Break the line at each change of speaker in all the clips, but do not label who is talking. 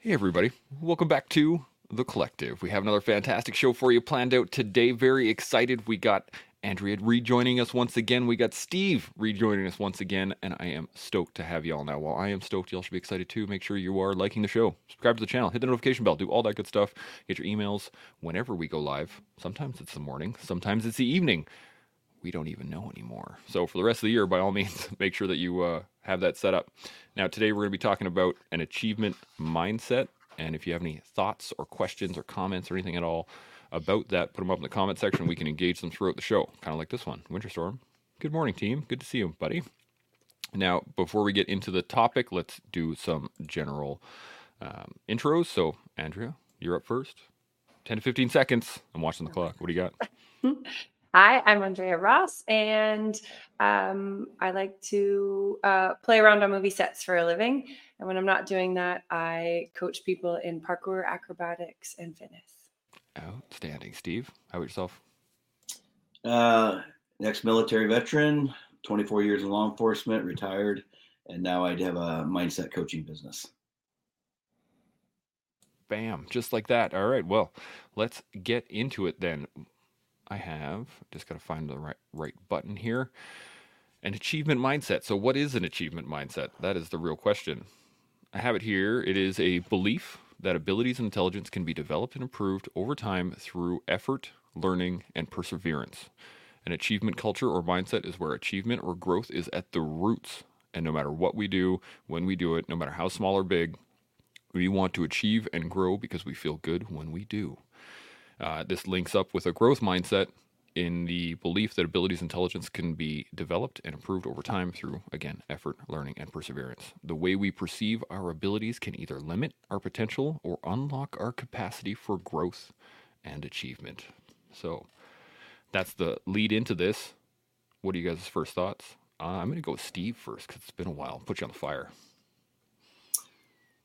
Hey, everybody. Welcome back to The Collective. We have another fantastic show for you planned out today. Very excited. We got Andrea rejoining us once again. We got Steve rejoining us once again, and I am stoked to have y'all now. While I am stoked, y'all should be excited too. Make sure you are liking the show, subscribe to the channel, hit the notification bell, do all that good stuff. Get your emails whenever we go live. Sometimes it's the morning, sometimes it's the evening. We don't even know anymore. So for the rest of the year, by all means, make sure that you uh, have that set up. Now, today we're going to be talking about an achievement mindset. And if you have any thoughts or questions or comments or anything at all about that, put them up in the comment section. We can engage them throughout the show, kind of like this one. Winter Storm. Good morning, team. Good to see you, buddy. Now, before we get into the topic, let's do some general um, intros. So, Andrea, you're up first. 10 to 15 seconds. I'm watching the clock. What do you got?
Hi, I'm Andrea Ross, and um, I like to uh, play around on movie sets for a living. And when I'm not doing that, I coach people in parkour, acrobatics, and fitness.
Outstanding. Steve, how about yourself?
Uh, ex military veteran, 24 years in law enforcement, retired, and now I have a mindset coaching business.
Bam, just like that. All right, well, let's get into it then. I have just got to find the right right button here. An achievement mindset. So what is an achievement mindset? That is the real question. I have it here. It is a belief that abilities and intelligence can be developed and improved over time through effort, learning, and perseverance. An achievement culture or mindset is where achievement or growth is at the roots. And no matter what we do, when we do it, no matter how small or big, we want to achieve and grow because we feel good when we do. Uh, this links up with a growth mindset in the belief that abilities intelligence can be developed and improved over time through, again, effort, learning, and perseverance. The way we perceive our abilities can either limit our potential or unlock our capacity for growth and achievement. So that's the lead into this. What are you guys' first thoughts? Uh, I'm going to go with Steve first because it's been a while. Put you on the fire.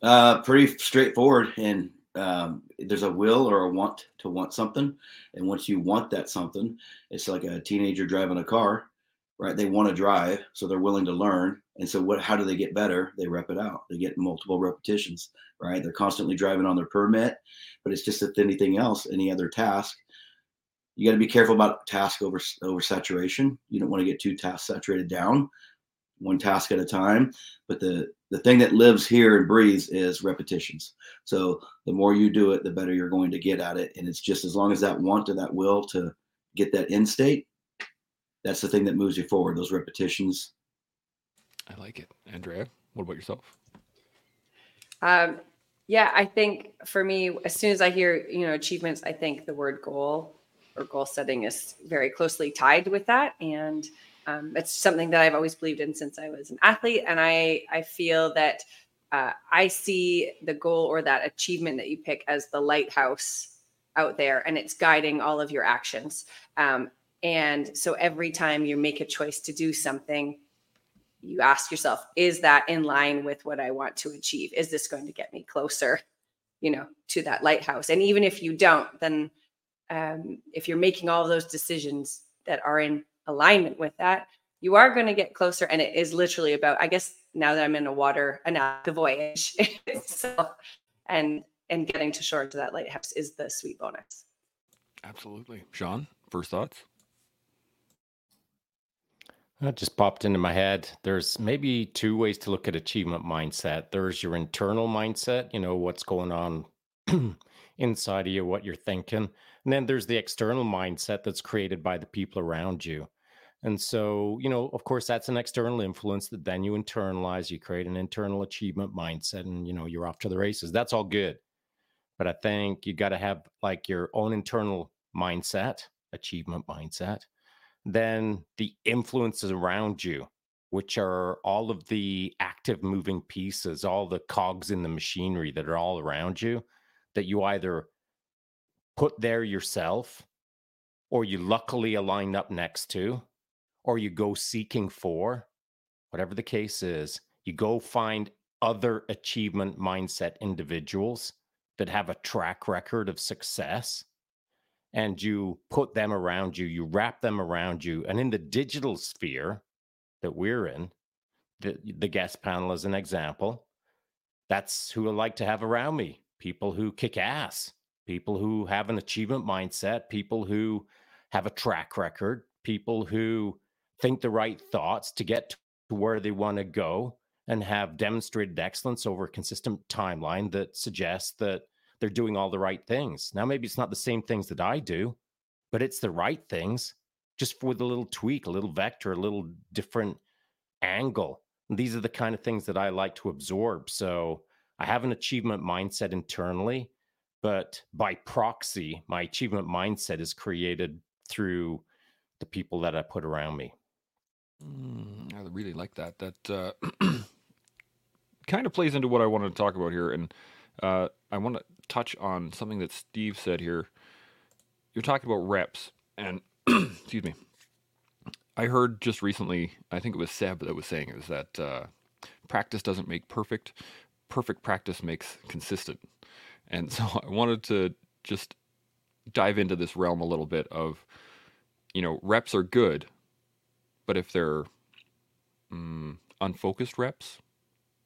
Uh, pretty straightforward. And um, there's a will or a want to want something. And once you want that something, it's like a teenager driving a car, right? They want to drive, so they're willing to learn. And so, what? How do they get better? They rep it out. They get multiple repetitions, right? They're constantly driving on their permit, but it's just like anything else, any other task. You got to be careful about task over over saturation. You don't want to get too task saturated down, one task at a time. But the the thing that lives here and breathes is repetitions. So the more you do it, the better you're going to get at it. And it's just as long as that want and that will to get that end state, that's the thing that moves you forward. Those repetitions.
I like it, Andrea. What about yourself?
Um, yeah, I think for me, as soon as I hear you know achievements, I think the word goal or goal setting is very closely tied with that, and um, it's something that I've always believed in since I was an athlete, and I I feel that uh, I see the goal or that achievement that you pick as the lighthouse out there, and it's guiding all of your actions. Um, and so every time you make a choice to do something, you ask yourself, is that in line with what I want to achieve? Is this going to get me closer, you know, to that lighthouse? And even if you don't, then um, if you're making all those decisions that are in alignment with that, you are going to get closer. And it is literally about, I guess now that I'm in a water, an the voyage so, and and getting to shore to that lighthouse is the sweet bonus.
Absolutely. Shaun, first thoughts?
That just popped into my head. There's maybe two ways to look at achievement mindset. There's your internal mindset, you know, what's going on inside of you, what you're thinking. And then there's the external mindset that's created by the people around you. And so, you know, of course, that's an external influence that then you internalize, you create an internal achievement mindset, and, you know, you're off to the races. That's all good. But I think you got to have like your own internal mindset, achievement mindset, then the influences around you, which are all of the active moving pieces, all the cogs in the machinery that are all around you, that you either put there yourself or you luckily align up next to or you go seeking for, whatever the case is, you go find other achievement mindset individuals that have a track record of success and you put them around you, you wrap them around you. And in the digital sphere that we're in, the, the guest panel is an example, that's who I like to have around me. People who kick ass, people who have an achievement mindset, people who have a track record, people who think the right thoughts to get to where they want to go and have demonstrated excellence over a consistent timeline that suggests that they're doing all the right things. Now, maybe it's not the same things that I do, but it's the right things just with a little tweak, a little vector, a little different angle. And these are the kind of things that I like to absorb. So I have an achievement mindset internally, but by proxy, my achievement mindset is created through the people that I put around me.
Mm, I really like that. That uh, kind of plays into what I wanted to talk about here, and uh, I want to touch on something that Steve said here. You're talking about reps, and excuse me. I heard just recently, I think it was Seb that was saying is that uh, practice doesn't make perfect. Perfect practice makes consistent. And so I wanted to just dive into this realm a little bit of, you know, reps are good, but if they're mm, unfocused reps,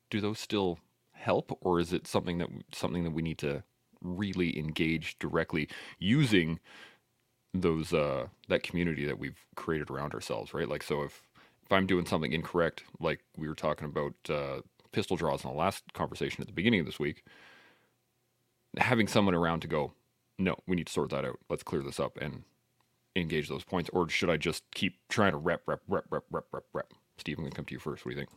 do those still help, or is it something that something that we need to really engage directly using those uh, that community that we've created around ourselves, right? Like, so if if I'm doing something incorrect, like we were talking about uh, pistol draws in the last conversation at the beginning of this week, having someone around to go, no, we need to sort that out. Let's clear this up and engage those points, or should I just keep trying to rep, rep, rep, rep, rep, rep, rep? Steve, I'm gonna come to you first. What do you think?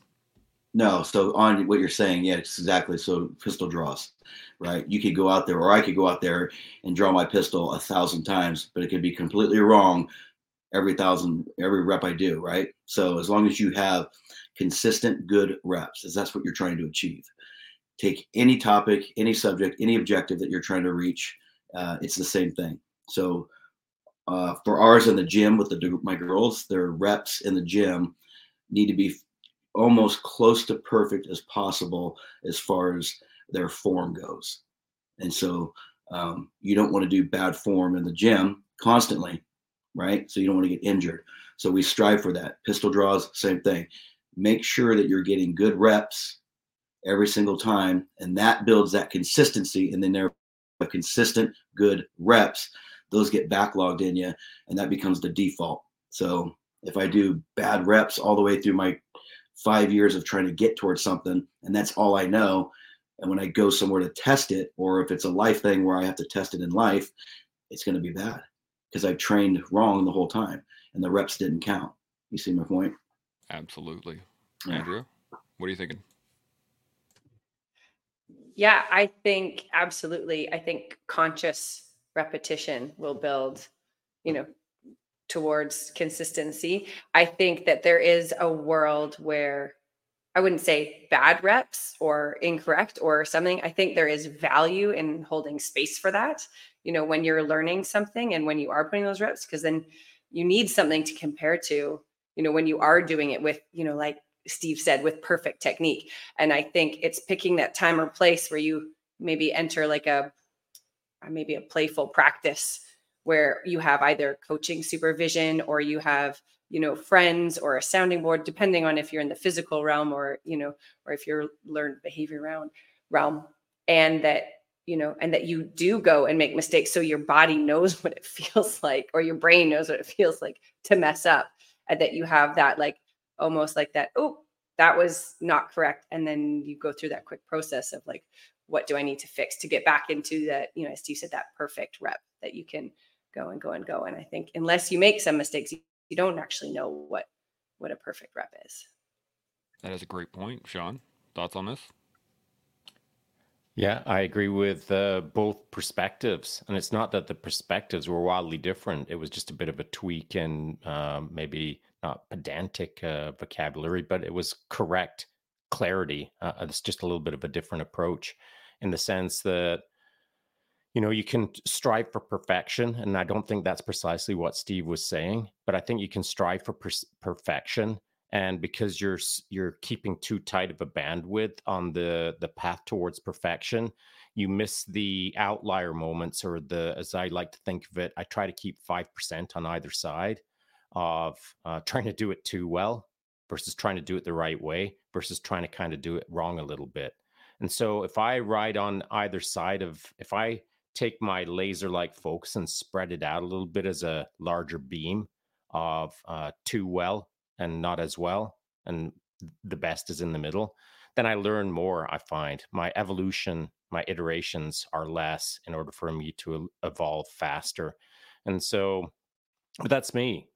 No, so on what you're saying, yeah, exactly. So pistol draws, right? You could go out there, or I could go out there and draw my pistol a thousand times, but it could be completely wrong every thousand, every rep I do, right? So as long as you have consistent good reps, as that's what you're trying to achieve. Take any topic, any subject, any objective that you're trying to reach, uh, it's the same thing. So uh, for ours in the gym with the my girls, their reps in the gym need to be almost close to perfect as possible as far as their form goes. And so um, you don't want to do bad form in the gym constantly, right? So you don't want to get injured. So we strive for that. Pistol draws, same thing. Make sure that you're getting good reps every single time, and that builds that consistency. And then there are consistent good reps. Those get backlogged in you, and that becomes the default. So if I do bad reps all the way through my five years of trying to get towards something and that's all I know. And when I go somewhere to test it, or if it's a life thing where I have to test it in life, it's going to be bad because I've trained wrong the whole time and the reps didn't count. You see my point?
Absolutely. Yeah. Andrea, what are you thinking?
Yeah, I think absolutely. I think conscious repetition will build, you know, towards consistency. I think that there is a world where I wouldn't say bad reps or incorrect or something. I think there is value in holding space for that. You know, when you're learning something and when you are putting those reps, because then you need something to compare to, you know, when you are doing it with, you know, like Steve said, with perfect technique. And I think it's picking that time or place where you maybe enter like a Uh, maybe a playful practice where you have either coaching supervision or you have you know friends or a sounding board depending on if you're in the physical realm or you know or if you're learned behavior realm realm and that you know and that you do go and make mistakes. So your body knows what it feels like or your brain knows what it feels like to mess up and that you have that like almost like that oh that was not correct. And then you go through that quick process of like what do i need to fix to get back into that you know as you said that perfect rep that you can go and go and go. And I think unless you make some mistakes, you, you don't actually know what what a perfect rep is.
That is a great point, Shaun. Thoughts on this?
Yeah, I agree with uh, both perspectives, and it's not that the perspectives were wildly different. It was just a bit of a tweak and um, maybe not pedantic uh, vocabulary, but it was correct clarity. Uh, it's just a little bit of a different approach, in the sense that you know you can strive for perfection and i don't think that's precisely what steve was saying but i think you can strive for per- perfection and because you're you're keeping too tight of a bandwidth on the the path towards perfection you miss the outlier moments or the as i like to think of it i try to keep 5% on either side of uh, trying to do it too well versus trying to do it the right way versus trying to kind of do it wrong a little bit And so if I ride on either side of, if I take my laser like focus and spread it out a little bit as a larger beam of uh, too well and not as well, and the best is in the middle, then I learn more. I find my evolution, my iterations are less in order for me to evolve faster. And so, but that's me.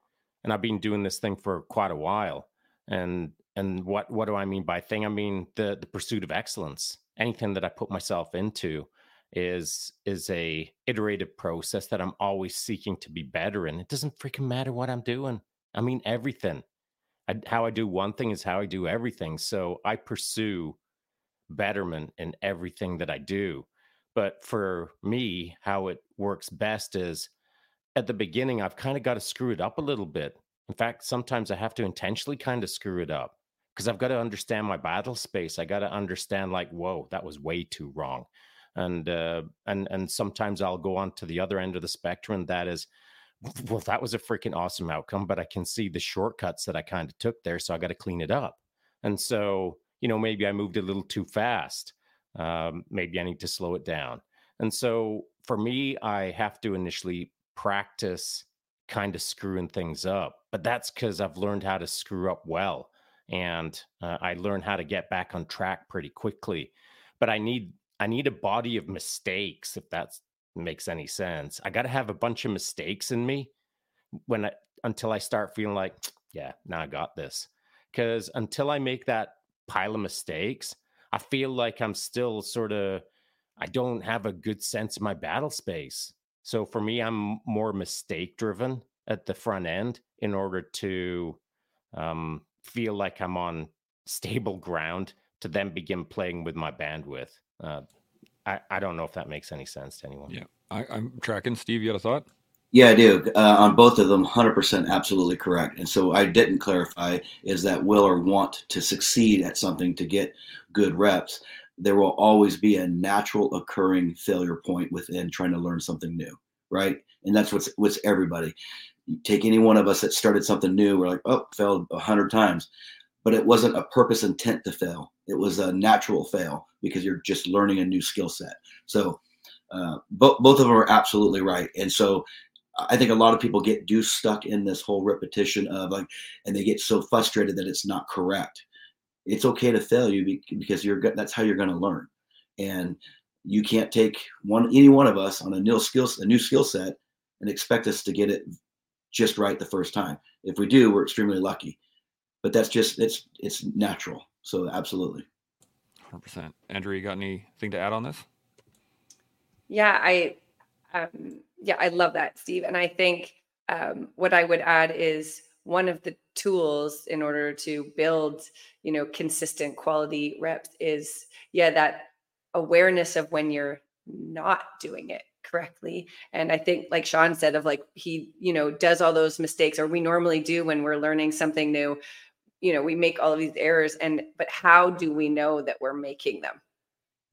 And I've been doing this thing for quite a while. And and what what do I mean by thing? I mean the the pursuit of excellence. Anything that I put myself into is is a iterative process that I'm always seeking to be better in. It doesn't freaking matter what I'm doing. I mean everything. I, how I do one thing is how I do everything. So I pursue betterment in everything that I do. But for me, how it works best is at the beginning, I've kind of got to screw it up a little bit. In fact, sometimes I have to intentionally kind of screw it up because I've got to understand my battle space. I got to understand, like, whoa, that was way too wrong. And uh, and and sometimes I'll go on to the other end of the spectrum. That is, well, that was a freaking awesome outcome, but I can see the shortcuts that I kind of took there. So I got to clean it up. And so, you know, maybe I moved a little too fast. Um, maybe I need to slow it down. And so for me, I have to initially practice kind of screwing things up. But that's because I've learned how to screw up well. And uh, I learned how to get back on track pretty quickly. But I need I need a body of mistakes if that makes any sense. I got to have a bunch of mistakes in me when I, until I start feeling like, yeah, now I got this. Because until I make that pile of mistakes, I feel like I'm still sort of, I don't have a good sense of my battle space. So for me, I'm more mistake driven at the front end in order to um, feel like I'm on stable ground to then begin playing with my bandwidth. Uh, I, I don't know if that makes any sense to anyone.
Yeah, I, am tracking. Steve, you had a thought?
Yeah, I do. Uh, on both of them, 100% absolutely correct. And so I didn't clarify is that will or want to succeed at something to get good reps. There will always be a natural occurring failure point within trying to learn something new, right? And that's what's what's everybody. Take any one of us that started something new, we're like, oh, failed a hundred times but it wasn't a purpose intent to fail. It was a natural fail because you're just learning a new skill set. So uh, both both of them are absolutely right. And so I think a lot of people get do stuck in this whole repetition of like, and they get so frustrated that it's not correct. It's okay to fail you because you're that's how you're going to learn. And you can't take one any one of us on a new skill a new skill set and expect us to get it just right the first time. If we do, we're extremely lucky but that's just it's it's natural. So absolutely.
100%. Andrew, you got anything to add on this?
Yeah, I um yeah, I love that, Steve. And I think um what I would add is one of the tools in order to build, you know, consistent quality reps is yeah, that awareness of when you're not doing it correctly. And i think like shaun said of like he you know does all those mistakes or we normally do when we're learning something new you know we make all of these errors and but how do we know that we're making them?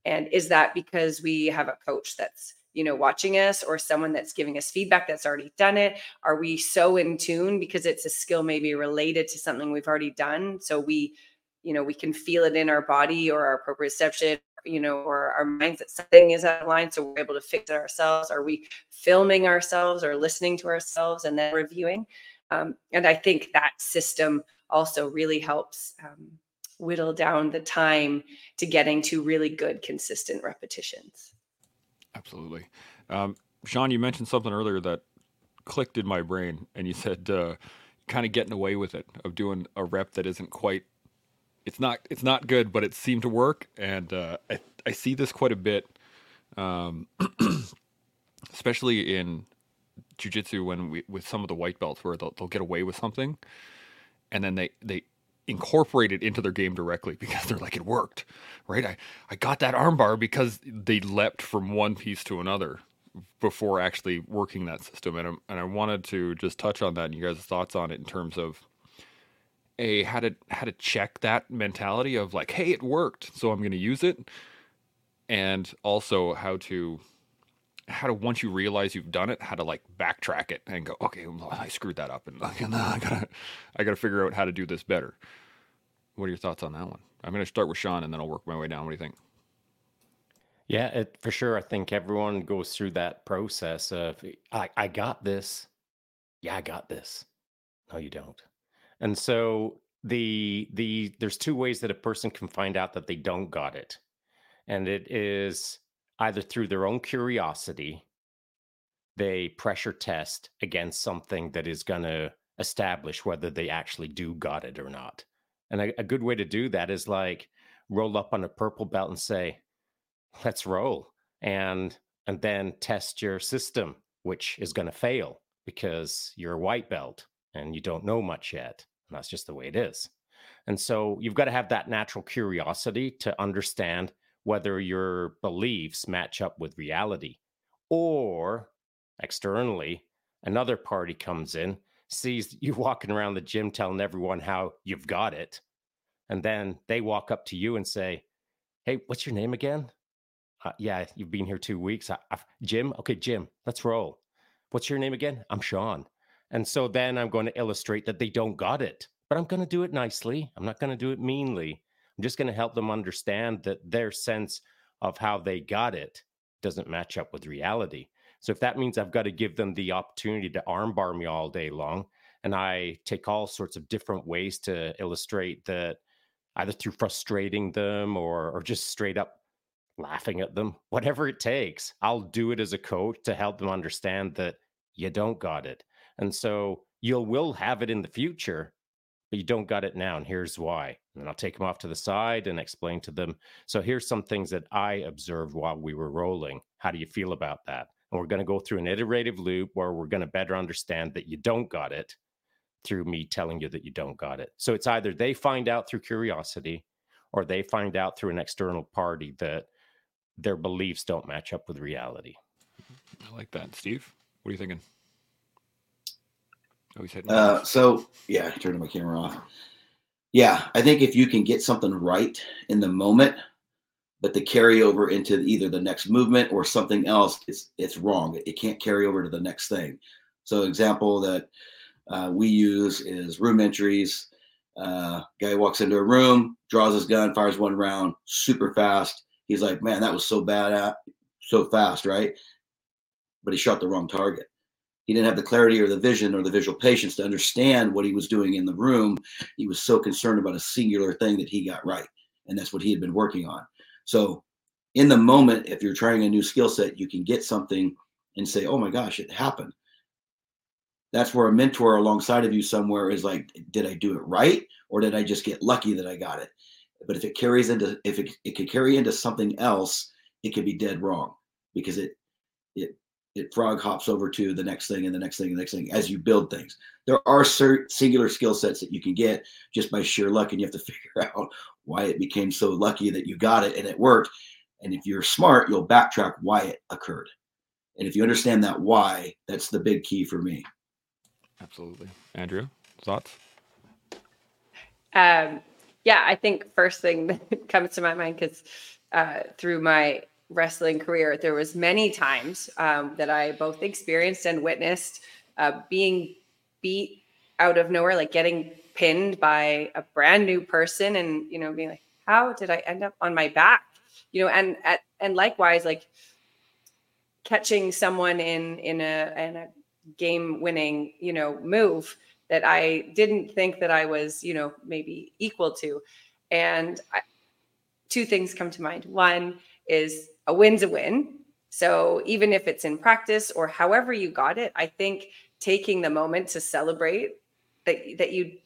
And is that because we have a coach that's you know watching us or someone that's giving us feedback that's already done it? Are we so in tune because it's a skill maybe related to something we've already done? So we you know we can feel it in our body or our proprioception you know or our minds that something is out of line so we're able to fix it ourselves are we filming ourselves or listening to ourselves and then reviewing um, and i think that system also really helps um, whittle down the time to getting to really good, consistent repetitions.
Absolutely. Um, Shaun, you mentioned something earlier that clicked in my brain, and you said uh, kind of getting away with it of doing a rep that isn't quite. It's not. It's not good, but it seemed to work, and uh, I I see this quite a bit, um, especially in jujitsu when we with some of the white belts where they'll, they'll get away with something, and then they they incorporate it into their game directly because they're like it worked right i i got that armbar because they leapt from one piece to another before actually working that system and, i and i wanted to just touch on that and you guys thoughts on it in terms of a how to how to check that mentality of like hey it worked so i'm going to use it and also how to how to once you realize you've done it, how to like backtrack it and go, okay, well, I screwed that up, and I gotta, I gotta figure out how to do this better. What are your thoughts on that one? I'm gonna start with Shaun, and then I'll work my way down. What do you think?
Yeah, it, for sure. I think everyone goes through that process of, I, I got this. Yeah, I got this. No, you don't. And so the the there's two ways that a person can find out that they don't got it. And it is either through their own curiosity, they pressure test against something that is going to establish whether they actually do got it or not. And a, a good way to do that is like roll up on a purple belt and say, let's roll. And and then test your system, which is going to fail because you're a white belt and you don't know much yet. And that's just the way it is. And so you've got to have that natural curiosity to understand whether your beliefs match up with reality. Or externally, another party comes in, sees you walking around the gym telling everyone how you've got it. And then they walk up to you and say, Hey, what's your name again? Uh, yeah, you've been here two weeks. I, Jim? Okay, Jim, let's roll. What's your name again? I'm Shaun. And so then I'm going to illustrate that they don't got it, but I'm going to do it nicely. I'm not going to do it meanly. I'm just going to help them understand that their sense of how they got it doesn't match up with reality. So if that means I've got to give them the opportunity to armbar me all day long, and I take all sorts of different ways to illustrate that either through frustrating them or or just straight up laughing at them, whatever it takes, I'll do it as a coach to help them understand that you don't got it. And so you'll will have it in the future, but you don't got it now. And here's why. And I'll take them off to the side and explain to them. So here's some things that I observed while we were rolling. How do you feel about that? And we're going to go through an iterative loop where we're going to better understand that you don't got it through me telling you that you don't got it. So it's either they find out through curiosity or they find out through an external party that their beliefs don't match up with reality.
I like that. Steve, what are you thinking?
Oh, he's uh, so yeah, turning my camera off. Yeah, I think if you can get something right in the moment, but the carryover into either the next movement or something else, it's it's wrong. It can't carry over to the next thing. So, example that uh, we use is room entries. Uh, guy walks into a room, draws his gun, fires one round, super fast. He's like, "Man, that was so bad, at, so fast, right?" But he shot the wrong target he didn't have the clarity or the vision or the visual patience to understand what he was doing in the room. He was so concerned about a singular thing that he got right. And that's what he had been working on. So, in the moment, if you're trying a new skill set, you can get something and say, oh my gosh, it happened. That's where a mentor alongside of you somewhere is like, did I do it right? Or did I just get lucky that I got it? But if it carries into, if it, it could carry into something else, it could be dead wrong because it, it it frog hops over to the next thing and the next thing and the next thing as you build things. There are certain singular skill sets that you can get just by sheer luck, and you have to figure out why it became so lucky that you got it and it worked. And if you're smart, you'll backtrack why it occurred. And if you understand that why, that's the big key for me.
Absolutely. Andrew, thoughts?
Um, yeah, I think first thing that comes to my mind because uh, through my wrestling career, there was many times um, that I both experienced and witnessed uh, being beat out of nowhere, like getting pinned by a brand new person, and you know, being like, "How did I end up on my back?" You know, and at and likewise, like catching someone in in a in a game winning you know move that I didn't think that I was you know maybe equal to, and I, two things come to mind. One is a win's a win. So even if it's in practice or however you got it, I think taking the moment to celebrate that that you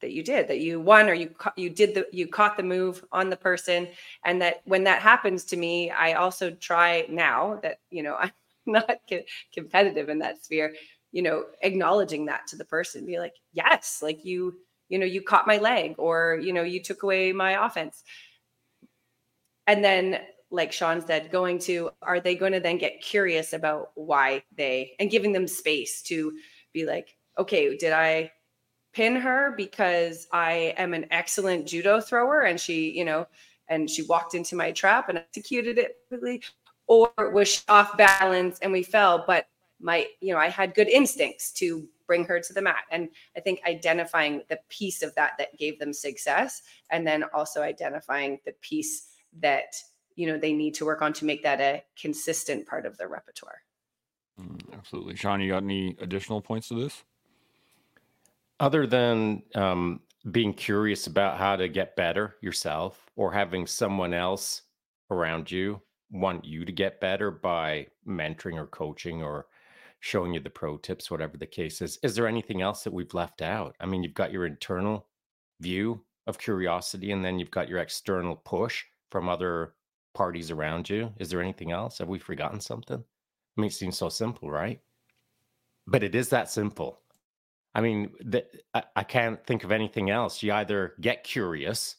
that you did that you won or you you did the you caught the move on the person and that when that happens to me i also try now that you know i'm not co- competitive in that sphere you know acknowledging that to the person be like yes like you you know you caught my leg or you know you took away my offense and then like Shaun said, going to are they going to then get curious about why they and giving them space to be like, okay, did I pin her because I am an excellent judo thrower and she, you know, and she walked into my trap and executed it quickly, or was off balance and we fell, but my, you know, I had good instincts to bring her to the mat. And I think identifying the piece of that that gave them success, and then also identifying the piece that you know they need to work on to make that a consistent part of their repertoire.
Mm, absolutely. Shaun you got any additional points to this?
Other than um, being curious about how to get better yourself or having someone else around you want you to get better by mentoring or coaching or showing you the pro tips whatever the case is is there anything else that we've left out? I mean you've got your internal view of curiosity and then you've got your external push from other parties around you? Is there anything else? Have we forgotten something? I mean it seems so simple right? But it is that simple. I mean the, I, I can't think of anything else. You either get curious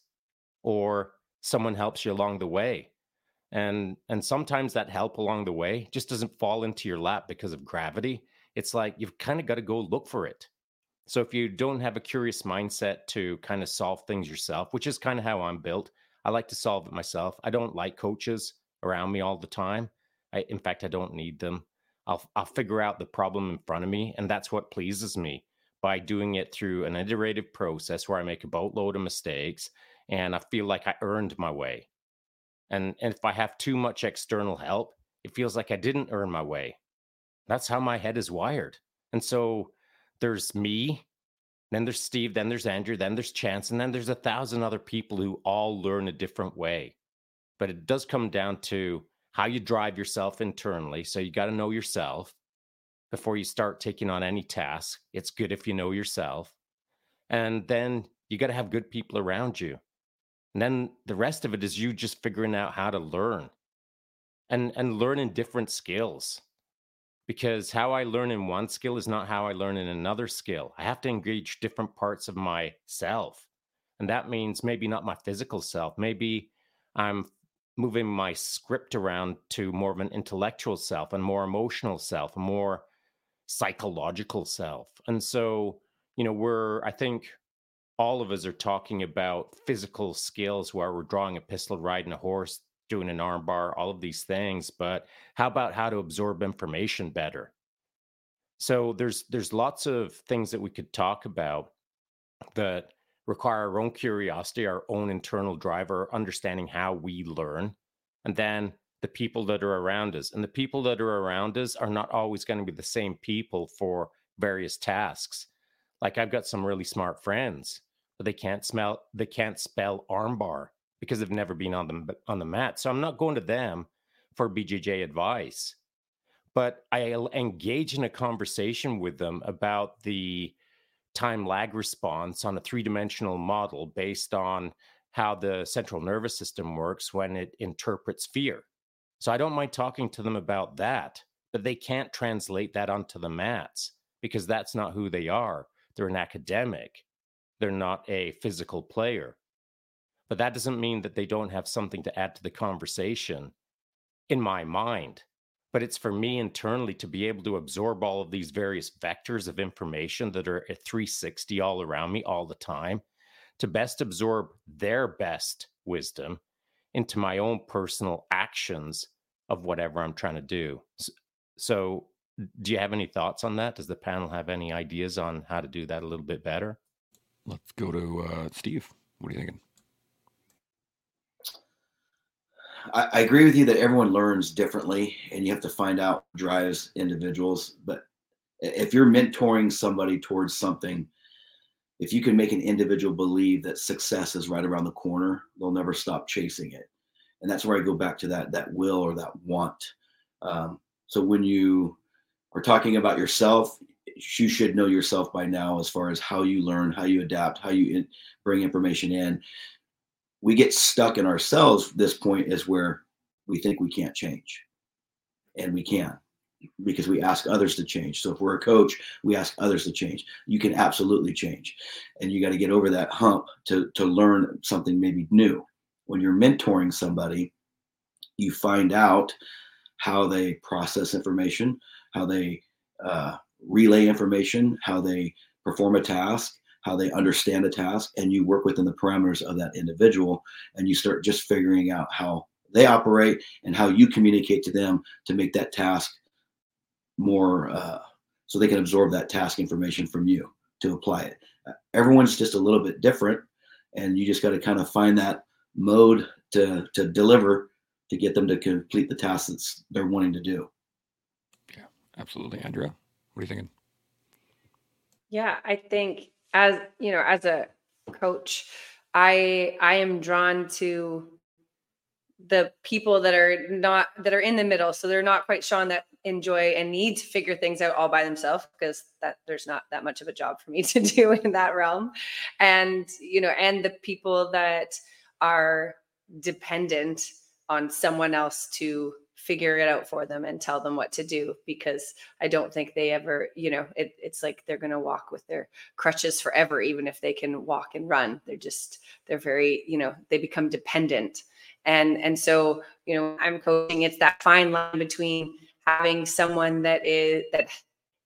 or someone helps you along the way. And and sometimes that help along the way just doesn't fall into your lap because of gravity. It's like you've kind of got to go look for it. So if you don't have a curious mindset to kind of solve things yourself which is kind of how i'm built i like to solve it myself i don't like coaches around me all the time I, in fact i don't need them I'll, I'll figure out the problem in front of me and that's what pleases me by doing it through an iterative process where i make a boatload of mistakes and i feel like i earned my way and, and if I have too much external help, it feels like I didn't earn my way. That's how my head is wired. And so there's me, then there's Steve, then there's Andrew, then there's Chance, and then there's a thousand other people who all learn a different way. But it does come down to how you drive yourself internally. So you got to know yourself before you start taking on any task. It's good if you know yourself. And then you got to have good people around you. And then the rest of it is you just figuring out how to learn and and learning different skills. Because how I learn in one skill is not how I learn in another skill. I have to engage different parts of myself. And that means maybe not my physical self. Maybe I'm moving my script around to more of an intellectual self and more emotional self, a more psychological self. And so, you know, we're, I think, all of us are talking about physical skills where we're drawing a pistol, riding a horse, doing an armbar, all of these things. But how about how to absorb information better? So there's there's lots of things that we could talk about that require our own curiosity, our own internal driver, understanding how we learn, and then the people that are around us. And the people that are around us are not always going to be the same people for various tasks. Like I've got some really smart friends but they can't smell they can't spell armbar because they've never been on the on the mat. So I'm not going to them for BJJ advice, but I'll engage in a conversation with them about the time lag response on a three dimensional model based on how the central nervous system works when it interprets fear. So I don't mind talking to them about that, but they can't translate that onto the mats because that's not who they are. They're an academic they're not a physical player. But that doesn't mean that they don't have something to add to the conversation in my mind. But it's for me internally to be able to absorb all of these various vectors of information that are at 360 all around me all the time to best absorb their best wisdom into my own personal actions of whatever I'm trying to do. So, do you have any thoughts on that? Does the panel have any ideas on how to do that a little bit better?
Let's go to uh, Steve. What are you thinking?
I, I, agree with you that everyone learns differently, and you have to find out drives individuals. But if you're mentoring somebody towards something, if you can make an individual believe that success is right around the corner, they'll never stop chasing it. And that's where I go back to that that will or that want. Um, so when you are talking about yourself, you should know yourself by now as far as how you learn, how you adapt, how you in, bring information in. We get stuck in ourselves. This point is where we think we can't change, and we can because we ask others to change. So if we're a coach, we ask others to change. You can absolutely change, and you got to get over that hump to to learn something maybe new. When you're mentoring somebody, you find out how they process information, how they uh, relay information, how they perform a task, how they understand a task, and you work within the parameters of that individual, and you start just figuring out how they operate and how you communicate to them to make that task more uh, so they can absorb that task information from you to apply it. Uh, everyone's just a little bit different, and you just got to kind of find that mode to to deliver to get them to complete the tasks that they're wanting to do.
Yeah, absolutely. Andrea, what are you thinking?
Yeah, I think as you know, as a coach, I I am drawn to the people that are not that are in the middle. So they're not quite Shaun that enjoy and need to figure things out all by themselves because that there's not that much of a job for me to do in that realm. And you know and the people that are dependent on someone else to figure it out for them and tell them what to do because I don't think they ever, you know, it, it's like they're going to walk with their crutches forever, even if they can walk and run. They're just, they're very, you know, they become dependent and and so you know i'm coaching it's that fine line between having someone that is that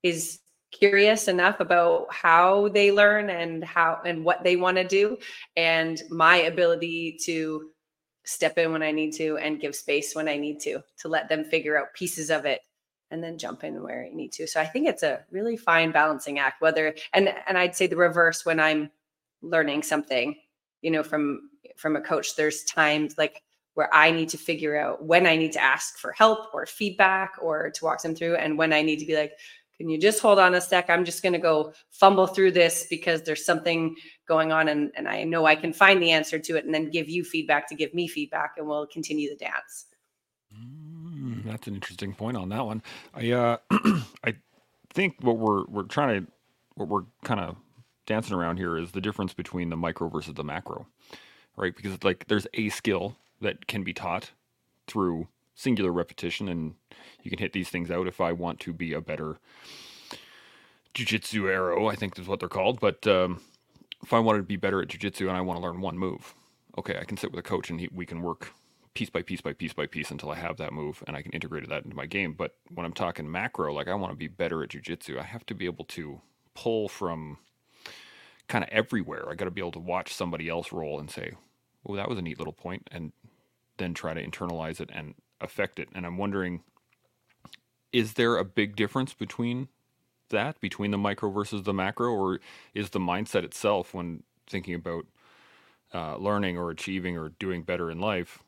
is curious enough about how they learn and how and what they want to do and my ability to step in when i need to and give space when i need to to let them figure out pieces of it and then jump in where i need to so i think it's a really fine balancing act whether and and i'd say the reverse when i'm learning something you know from from a coach there's times like where I need to figure out when I need to ask for help or feedback or to walk them through, and when I need to be like, can you just hold on a sec? I'm just going to go fumble through this because there's something going on, and, and I know I can find the answer to it, and then give you feedback to give me feedback, and we'll continue the dance.
Mm, that's an interesting point on that one. I uh, I think what we're we're trying to what we're kind of dancing around here is the difference between the micro versus the macro, right? Because like there's a skill that can be taught through singular repetition and you can hit these things out if I want to be a better jiu-jiteiro, I think is what they're called. But um, if I wanted to be better at jiu-jitsu and I want to learn one move, okay, I can sit with a coach and he, we can work piece by piece by piece by piece until I have that move and I can integrate that into my game. But when I'm talking macro, like I want to be better at jiu-jitsu, I have to be able to pull from kind of everywhere. I got to be able to watch somebody else roll and say, "Oh, that was a neat little point," and then try to internalize it and affect it. And I'm wondering, is there a big difference between that, between the micro versus the macro, or is the mindset itself when thinking about uh, learning or achieving or doing better in life,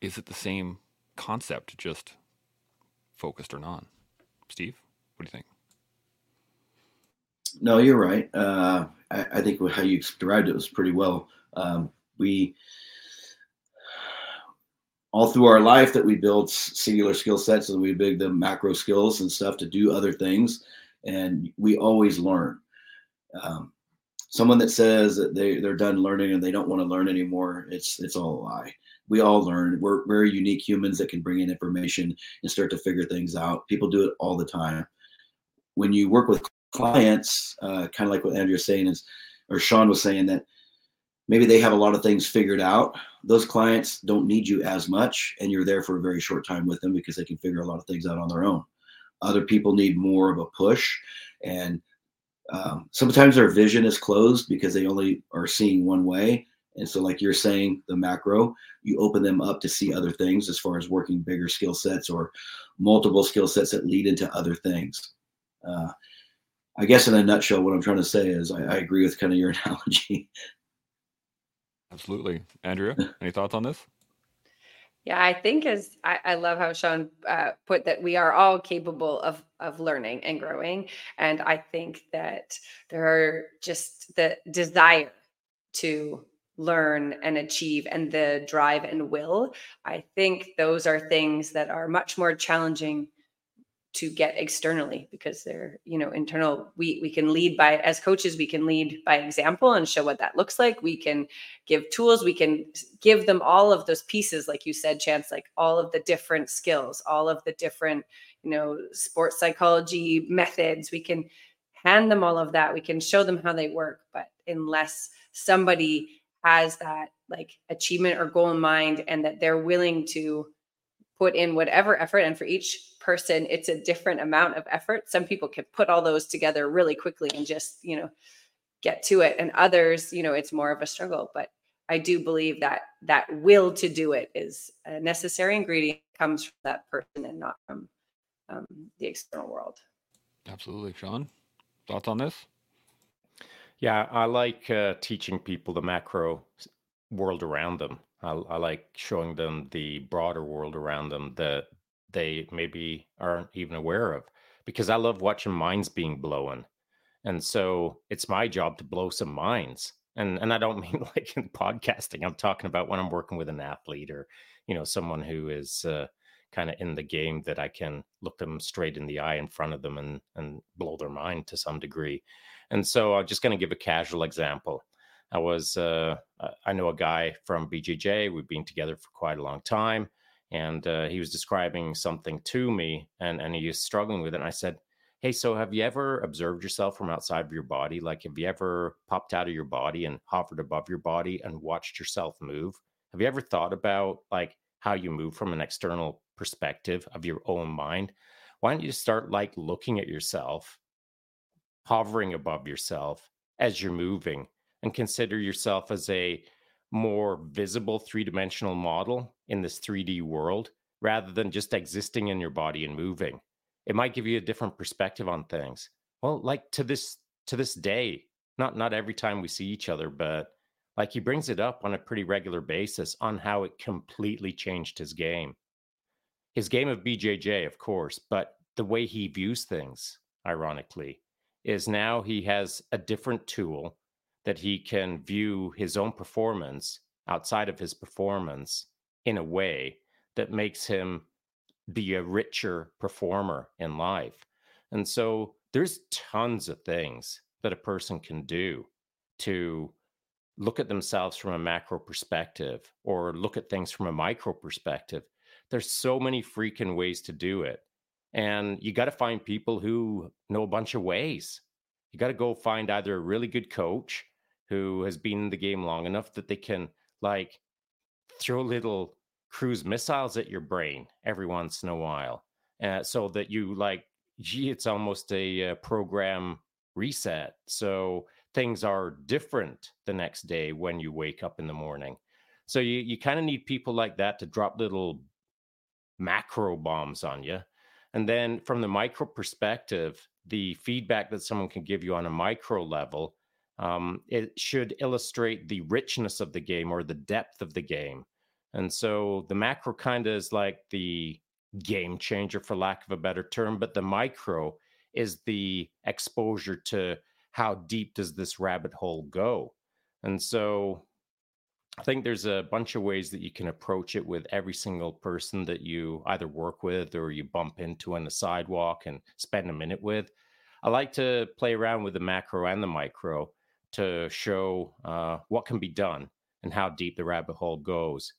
is it the same concept, just focused or not? Steve, what do you think?
No, you're right. Uh, I, I, think how you described it was pretty well. Um, we all through our life that we build singular skill sets and we build the macro skills and stuff to do other things and we always learn. Um, someone that says that they, they're done learning and they don't want to learn anymore it's it's all a lie. We all learn. We're very unique humans that can bring in information and start to figure things out. People do it all the time. When you work with clients uh, kind of like what andrea was saying is or shaun was saying that maybe they have a lot of things figured out. Those clients don't need you as much, and you're there for a very short time with them because they can figure a lot of things out on their own. Other people need more of a push, and um, sometimes their vision is closed because they only are seeing one way. And so, like you're saying, the macro, you open them up to see other things as far as working bigger skill sets or multiple skill sets that lead into other things. Uh, I guess in a nutshell, what I'm trying to say is I, I agree with kind of your analogy.
Absolutely. Andrea, any thoughts on this?
Yeah, I think as I, I love how Shaun uh, put that we are all capable of of learning and growing, and I think that there are just the desire to learn and achieve and the drive and will. I think those are things that are much more challenging to get externally because they're you know internal. We we can lead by as coaches we can lead by example and show what that looks like. We can give tools. We can give them all of those pieces like you said chance like all of the different skills all of the different you know sports psychology methods. We can hand them all of that. We can show them how they work but unless somebody has that like achievement or goal in mind and that they're willing to put in whatever effort and for each person it's a different amount of effort. Some people can put all those together really quickly and just you know get to it and others you know it's more of a struggle but i do believe that that will to do it is a necessary ingredient comes from that person and not from um, the external world.
Absolutely. Shaun thoughts on this?
Yeah i like uh, teaching people the macro world around them. I, I like showing them the broader world around them that they maybe aren't even aware of because I love watching minds being blown. And so it's my job to blow some minds. And and I don't mean like in podcasting. I'm talking about when I'm working with an athlete or, you know, someone who is uh, kind of in the game that I can look them straight in the eye in front of them and and blow their mind to some degree. And so I'm just going to give a casual example. I was uh, I know a guy from BJJ. We've been together for quite a long time, and uh, he was describing something to me, and and he was struggling with it. And I said, "Hey, so have you ever observed yourself from outside of your body? Like, have you ever popped out of your body and hovered above your body and watched yourself move? Have you ever thought about like how you move from an external perspective of your own mind? Why don't you start like looking at yourself, hovering above yourself as you're moving?" and consider yourself as a more visible three dimensional model in this 3D world rather than just existing in your body and moving. It might give you a different perspective on things. Well, like to this to this day, not not every time we see each other, but like he brings it up on a pretty regular basis on how it completely changed his game. His game of BJJ, of course, but the way he views things, ironically, is now he has a different tool that he can view his own performance outside of his performance in a way that makes him be a richer performer in life. And so there's tons of things that a person can do to look at themselves from a macro perspective or look at things from a micro perspective. There's so many freaking ways to do it. And you got to find people who know a bunch of ways. You got to go find either a really good coach who has been in the game long enough that they can like throw little cruise missiles at your brain every once in a while uh, so that you like gee it's almost a, a program reset. So things are different the next day when you wake up in the morning. So you, you kind of need people like that to drop little macro bombs on you and then from the micro perspective the feedback that someone can give you on a micro level um, it should illustrate the richness of the game or the depth of the game. And so the macro kind of is like the game changer, for lack of a better term, but the micro is the exposure to how deep does this rabbit hole go. And so I think there's a bunch of ways that you can approach it with every single person that you either work with or you bump into on the sidewalk and spend a minute with. I like to play around with the macro and the micro to show uh, what can be done and how deep the rabbit hole goes.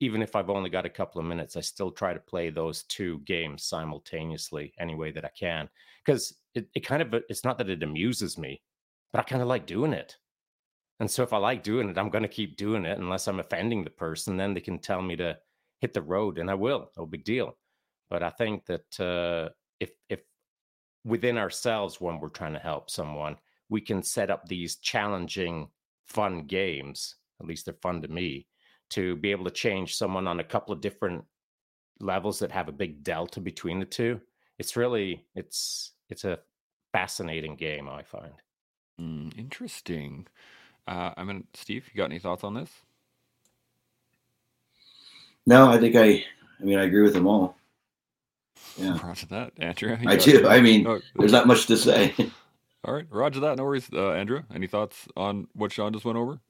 Even if I've only got a couple of minutes, I still try to play those two games simultaneously any way that I can. Because it, it kind of, it's not that it amuses me, but I kind of like doing it. And so if I like doing it, I'm going to keep doing it unless I'm offending the person. Then they can tell me to hit the road and I will. No big deal. But I think that uh, if, if within ourselves, when we're trying to help someone, we can set up these challenging, fun games. At least they're fun to me to be able to change someone on a couple of different levels that have a big delta between the two. It's really it's it's a fascinating game. I find.
Mm, interesting. Uh, I mean, Steve, you got any thoughts on this?
No, I think I. I mean, I agree with them all. Yeah.
Roger that, Andrew.
I do. I mean, oh, there's not much to say.
All right, Roger that. No worries. Uh, Andrew, any thoughts on what Shaun just went over?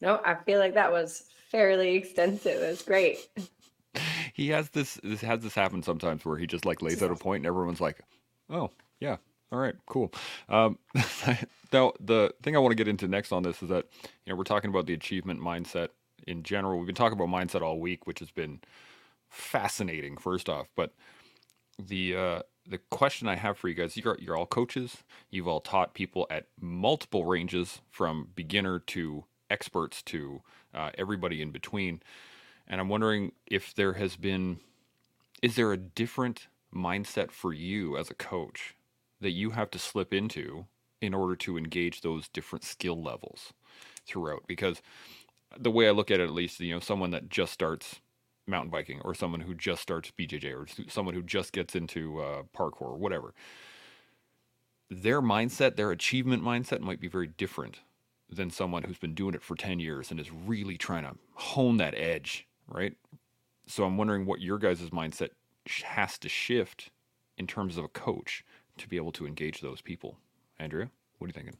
No, I feel like that was fairly extensive. It was great.
He has this. This has this happen sometimes where he just like lays out a point and everyone's like, "Oh, yeah, all right, cool." Um, now, the thing I want to get into next on this is that you know we're talking about the achievement mindset in general. We've been talking about mindset all week, which has been fascinating. First off, but the uh, the question I have for you guys, you're you're all coaches. You've all taught people at multiple ranges, from beginner to experts to uh, everybody in between. And I'm wondering if there has been, is there a different mindset for you as a coach that you have to slip into in order to engage those different skill levels throughout? Because the way I look at it, at least, you know, someone that just starts mountain biking or someone who just starts BJJ or someone who just gets into uh, parkour or whatever. Their mindset, their achievement mindset might be very different than someone who's been doing it for 10 years and is really trying to hone that edge, right? So I'm wondering what your guys' mindset has to shift in terms of a coach to be able to engage those people. Andrea, what are you thinking?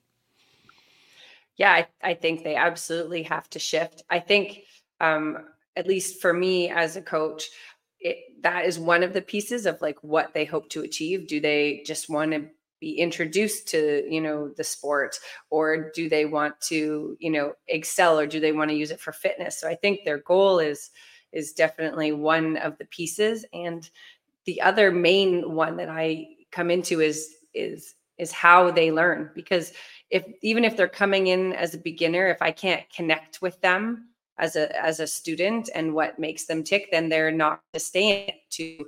Yeah, I, I think they absolutely have to shift. I think, um, at least for me as a coach, it, that is one of the pieces of like what they hope to achieve. Do they just want to be introduced to you know the sport or do they want to you know excel or do they want to use it for fitness? So i think their goal is is definitely one of the pieces. And the other main one that i come into is is is how they learn. Because if even if they're coming in as a beginner if i can't connect with them as a as a student and what makes them tick then they're not to stay in it to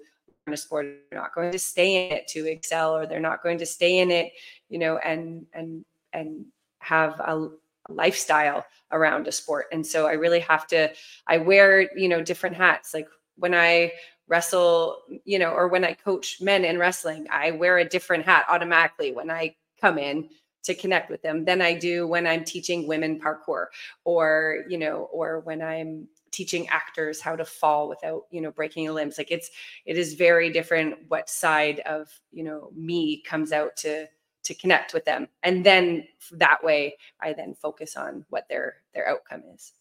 learn a sport. They're not going to stay in it to excel or they're not going to stay in it you know and and and have a lifestyle around a sport. And so i really have to i wear you know different hats. Like when i wrestle you know or when i coach men in wrestling i wear a different hat automatically when i come in to connect with them than I do when I'm teaching women parkour or, you know, or when I'm teaching actors how to fall without, you know, breaking a limbs. Like it's it is very different what side of, you know, me comes out to to connect with them. And then that way I then focus on what their their outcome is.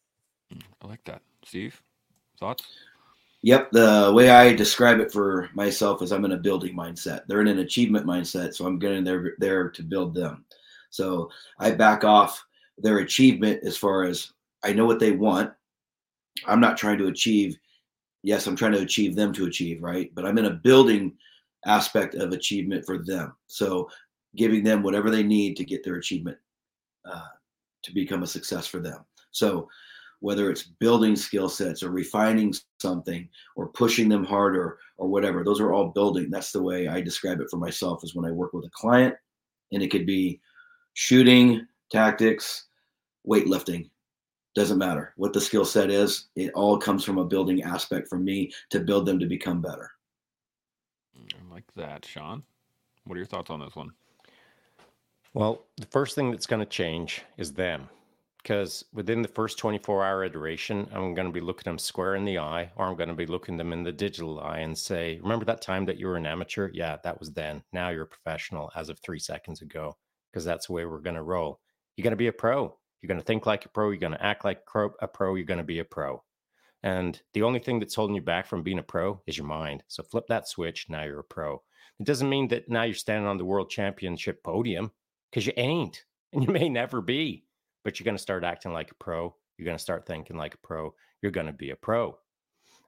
Hmm, I like that. Steve, thoughts?
Yep, the way I describe it for myself is I'm in a building mindset. They're in an achievement mindset, so I'm getting there there to build them. So I back off their achievement as far as I know what they want. I'm not trying to achieve. Yes, I'm trying to achieve them to achieve, right? But I'm in a building aspect of achievement for them. So giving them whatever they need to get their achievement uh, to become a success for them. So whether it's building skill sets or refining something or pushing them harder or whatever, those are all building. That's the way I describe it for myself is when I work with a client and it could be shooting, tactics, weightlifting. Doesn't matter what the skill set is. It all comes from a building aspect for me to build them to become better.
Mm, I like that, Shaun. What are your thoughts on this one?
Well, the first thing that's going to change is them. Because within the first 24 hour iteration, I'm going to be looking them square in the eye, or I'm going to be looking them in the digital eye and say, Remember that time that you were an amateur? Yeah, that was then. Now you're a professional as of three seconds ago because that's the way we're going to roll. You're going to be a pro. You're going to think like a pro. You're going to act like a pro. You're going to be a pro. And the only thing that's holding you back from being a pro is your mind. So flip that switch. Now you're a pro. It doesn't mean that now you're standing on the world championship podium because you ain't and you may never be, but you're going to start acting like a pro. You're going to start thinking like a pro. You're going to be a pro.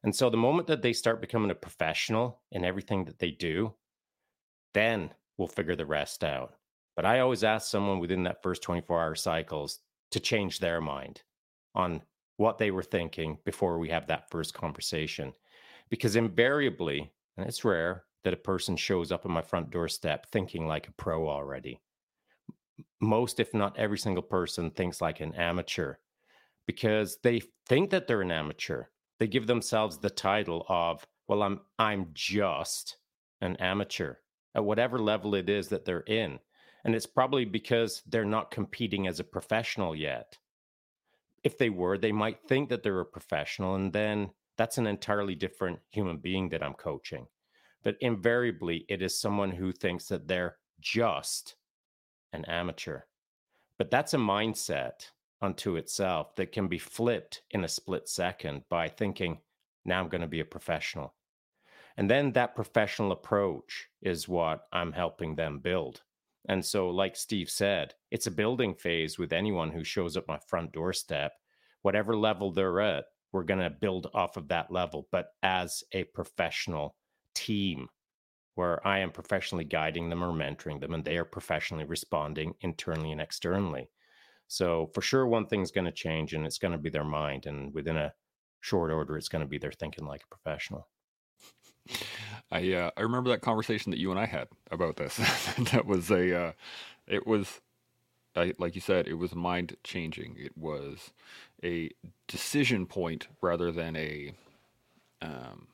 And so the moment that they start becoming a professional in everything that they do, then we'll figure the rest out. But I always ask someone within that first 24 hour cycles to change their mind on what they were thinking before we have that first conversation. Because invariably, and it's rare that a person shows up at my front doorstep thinking like a pro already. Most, if not every single person, thinks like an amateur because they think that they're an amateur. They give themselves the title of, well, I'm I'm just an amateur at whatever level it is that they're in. And it's probably because they're not competing as a professional yet. If they were, they might think that they're a professional, and then that's an entirely different human being that I'm coaching. But invariably, it is someone who thinks that they're just an amateur. But that's a mindset unto itself that can be flipped in a split second by thinking, now I'm going to be a professional. And then that professional approach is what I'm helping them build. And so, like Steve said, it's a building phase with anyone who shows up my front doorstep. Whatever level they're at, we're going to build off of that level, but as a professional team where I am professionally guiding them or mentoring them, and they are professionally responding internally and externally. So, for sure, one thing's going to change, and it's going to be their mind. And within a short order, it's going to be their thinking like a professional.
I uh, I remember that conversation that you and I had about this. that was a uh, it was I, like you said, it was mind changing. It was a decision point rather than a um,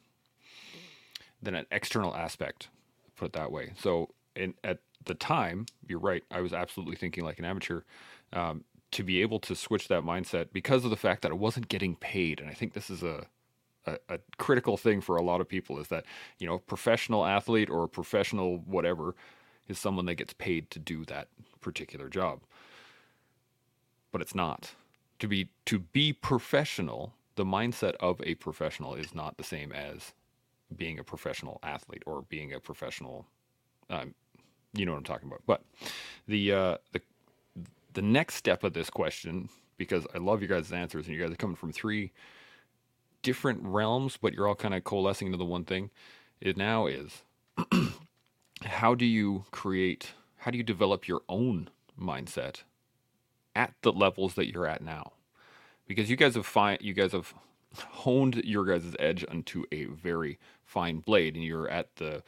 than an external aspect. Put it that way. So, in, at the time, you're right. I was absolutely thinking like an amateur. Um, to be able to switch that mindset because of the fact that I wasn't getting paid. And I think this is a, a, a critical thing for a lot of people is that, you know, professional athlete or professional whatever is someone that gets paid to do that particular job. But it's not. To be to be professional, the mindset of a professional is not the same as being a professional athlete or being a professional um, you know what I'm talking about. But the uh, the the next step of this question, because I love you guys' answers, and you guys are coming from three different realms, but you're all kind of coalescing into the one thing. It now is how do you create, how do you develop your own mindset at the levels that you're at now? Because you guys have find you guys have honed your guys' edge onto a very fine blade, and you're at the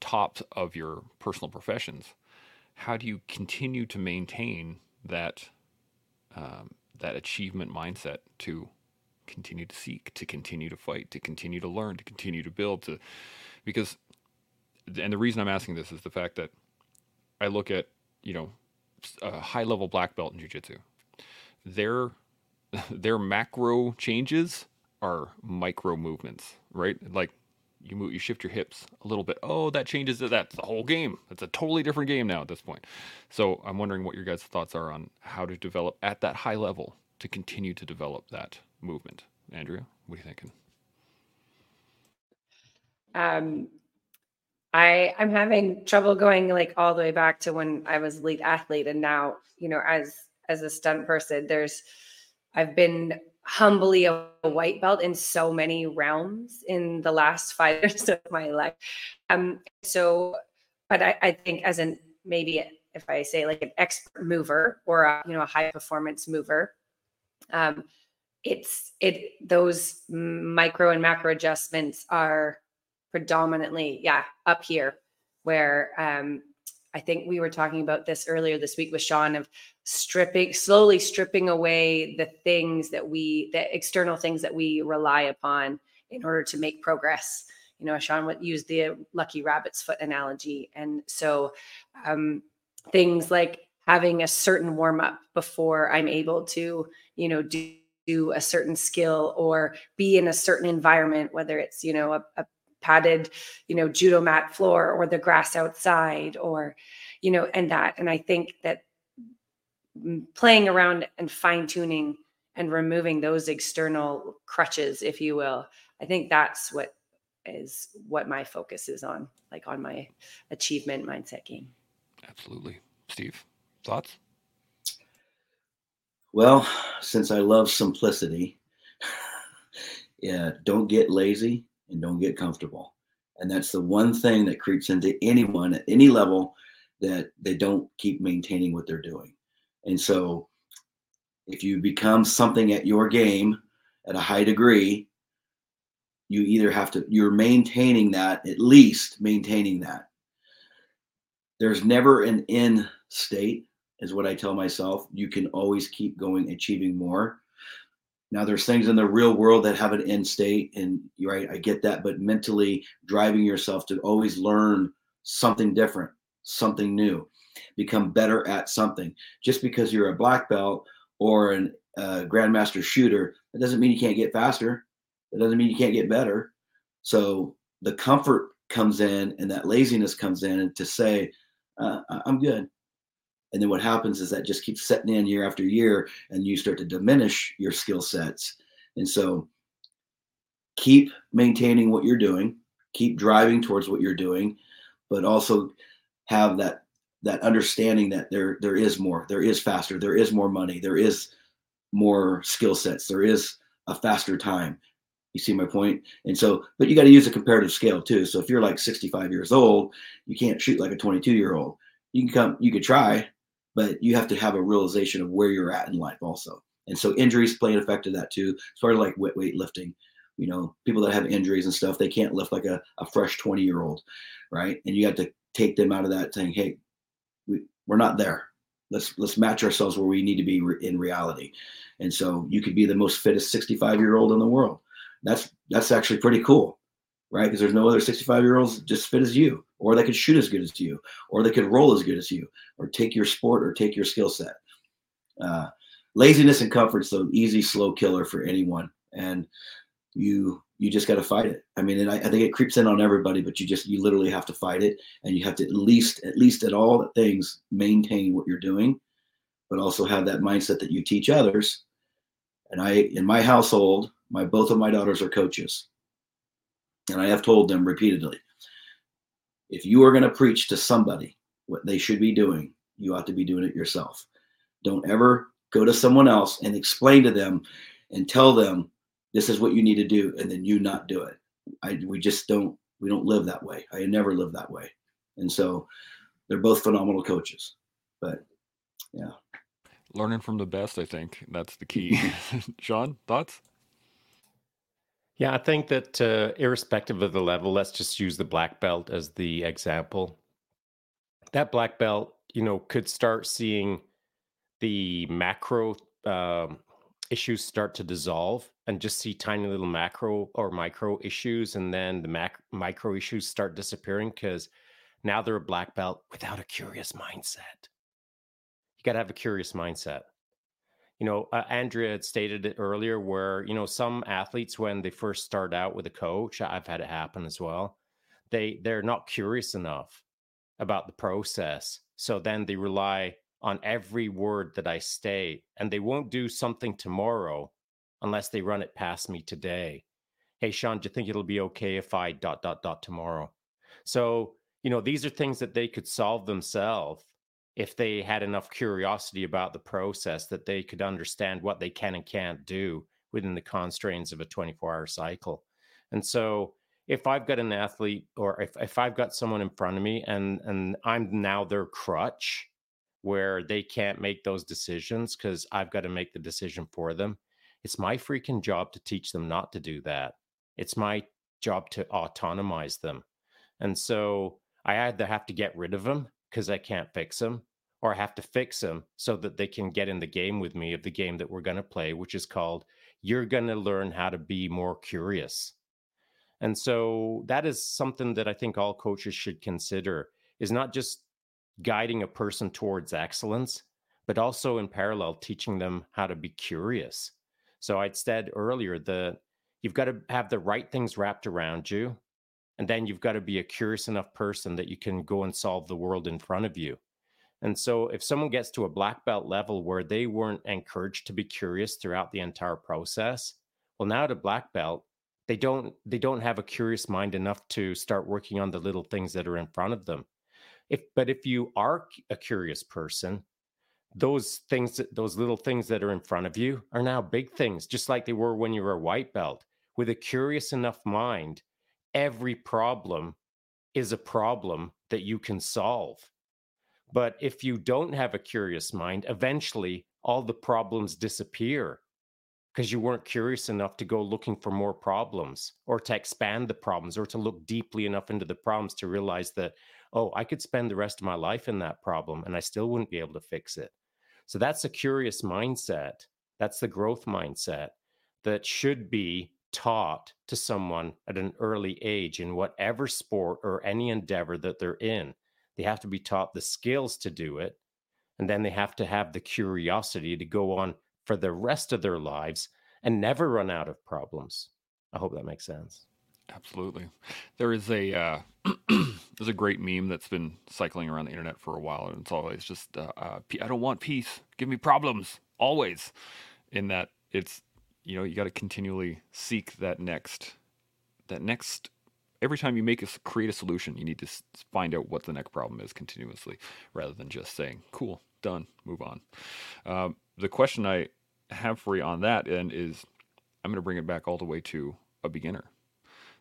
tops of your personal professions. How do you continue to maintain that um, that achievement mindset to continue to seek, to continue to fight, to continue to learn, to continue to build, to because and the reason I'm asking this is the fact that I look at you know a high level black belt in jiu-jitsu. Their their macro changes are micro movements, right? Like you move, you shift your hips a little bit. Oh, that changes it. That's the whole game. It's a totally different game now at this point. So I'm wondering what your guys' thoughts are on how to develop at that high level to continue to develop that movement. Andrea, what are you thinking?
Um, I I'm having trouble going like all the way back to when I was lead athlete, and now you know as as a stunt person, there's I've been humbly a, white belt in so many realms in the last five years of my life. Um, so, but I, I think as an maybe if I say like an expert mover or a, you know a high performance mover, um, it's it those micro and macro adjustments are predominantly yeah up here where um, I think we were talking about this earlier this week with Shaun of stripping, slowly stripping away the things that we, the external things that we rely upon in order to make progress. You know, Shaun would use the lucky rabbit's foot analogy. And so um, things like having a certain warm up before I'm able to, you know, do, do a certain skill or be in a certain environment, whether it's, you know, a, a padded, you know, judo mat floor or the grass outside or, you know, and that. And I think that mm, playing around and fine tuning and removing those external crutches, if you will, I think that's what is what my focus is on, like on my achievement mindset game.
Absolutely. Steve, thoughts?
Well, since I love simplicity, yeah, don't get lazy and don't get comfortable. And that's the one thing that creeps into anyone at any level that they don't keep maintaining what they're doing. And so if you become something at your game at a high degree, you either have to, you're maintaining that, at least maintaining that. There's never an end state, is what I tell myself. You can always keep going, achieving more. Now there's things in the real world that have an end state, and right, I get that, but mentally driving yourself to always learn something different, something new, become better at something. Just because you're a black belt or a uh, grandmaster shooter, that doesn't mean you can't get faster. That doesn't mean you can't get better. So the comfort comes in, and that laziness comes in to say, uh, "I'm good." And then what happens is that just keeps setting in year after year, and you start to diminish your skill sets. And so keep maintaining what you're doing, keep driving towards what you're doing, but also have that that understanding that there there is more, there is faster, there is more money, there is more skill sets, there is a faster time. You see my point? And so, but you got to use a comparative scale too. So if you're like 65 years old, you can't shoot like a 22 year old. You can come, you could try, but you have to have a realization of where you're at in life also. And so injuries play an effect of that too. Sort of like weight weightlifting. You know, people that have injuries and stuff, they can't lift like a, a fresh 20 year old, right? And you have to take them out of that saying, hey, we, we're not there. Let's let's match ourselves where we need to be re- in reality. And so you could be the most fittest 65 year old in the world. That's that's actually pretty cool right? Because there's no other 65 year olds just fit as you, or they could shoot as good as you, or they could roll as good as you, or take your sport or take your skill set. Uh, laziness and comfort's the easy, slow killer for anyone. And you you just got to fight it. I mean, and I, I, think it creeps in on everybody, but you just you literally have to fight it, and you have to at least at least at all things maintain what you're doing, but also have that mindset that you teach others. And I in my household, my both of my daughters are coaches, and I have told them repeatedly, if you are going to preach to somebody what they should be doing, you ought to be doing it yourself. Don't ever go to someone else and explain to them and tell them this is what you need to do and then you not do it. I we just don't we don't live that way. I never live that way. And so they're both phenomenal coaches but yeah.
Learning from the best i think. That's the key. Shaun thoughts
yeah i think that uh, irrespective of the level let's just use the black belt as the example. That black belt you know could start seeing the macro um, issues start to dissolve and just see tiny little macro or micro issues and then the mac- micro issues start disappearing because now they're a black belt without a curious mindset. You got to have a curious mindset you know uh, andrea had stated it earlier where you know some athletes when they first start out with a coach i've had it happen as well they they're not curious enough about the process so then they rely on every word that I state, and they won't do something tomorrow unless they run it past me today. Hey, Shaun, do you think it'll be okay if I dot, dot, dot tomorrow? So, you know, these are things that they could solve themselves if they had enough curiosity about the process that they could understand what they can and can't do within the constraints of a 24 hour cycle. And so, if I've got an athlete or if, if I've got someone in front of me and and I'm now their crutch, where they can't make those decisions because I've got to make the decision for them. It's my freaking job to teach them not to do that. It's my job to autonomize them. And so I either have to get rid of them because I can't fix them, or I have to fix them so that they can get in the game with me of the game that we're going to play, which is called You're Going to Learn How to Be More Curious. And so that is something that I think all coaches should consider is not just guiding a person towards excellence, but also in parallel teaching them how to be curious. So I'd said earlier that you've got to have the right things wrapped around you. And then you've got to be a curious enough person that you can go and solve the world in front of you. And so if someone gets to a black belt level where they weren't encouraged to be curious throughout the entire process, well now at a black belt, they don't they don't have a curious mind enough to start working on the little things that are in front of them. If but if you are a curious person, those things those little things that are in front of you are now big things, just like they were when you were a white belt. With a curious enough mind, every problem is a problem that you can solve. But if you don't have a curious mind, eventually all the problems disappear because you weren't curious enough to go looking for more problems or to expand the problems or to look deeply enough into the problems to realize that, oh, I could spend the rest of my life in that problem and I still wouldn't be able to fix it. So that's a curious mindset. That's the growth mindset that should be taught to someone at an early age in whatever sport or any endeavor that they're in. They have to be taught the skills to do it. And then they have to have the curiosity to go on for the rest of their lives and never run out of problems. I hope that makes sense.
Absolutely. There is a uh, there's a great meme that's been cycling around the internet for a while, and it's always just uh, uh, I don't want peace. Give me problems always. In that it's you know you got to continually seek that next that next every time you make a create a solution you need to find out what the next problem is continuously rather than just saying cool done move on. Um, the question i have for you on that and is i'm going to bring it back all the way to a beginner.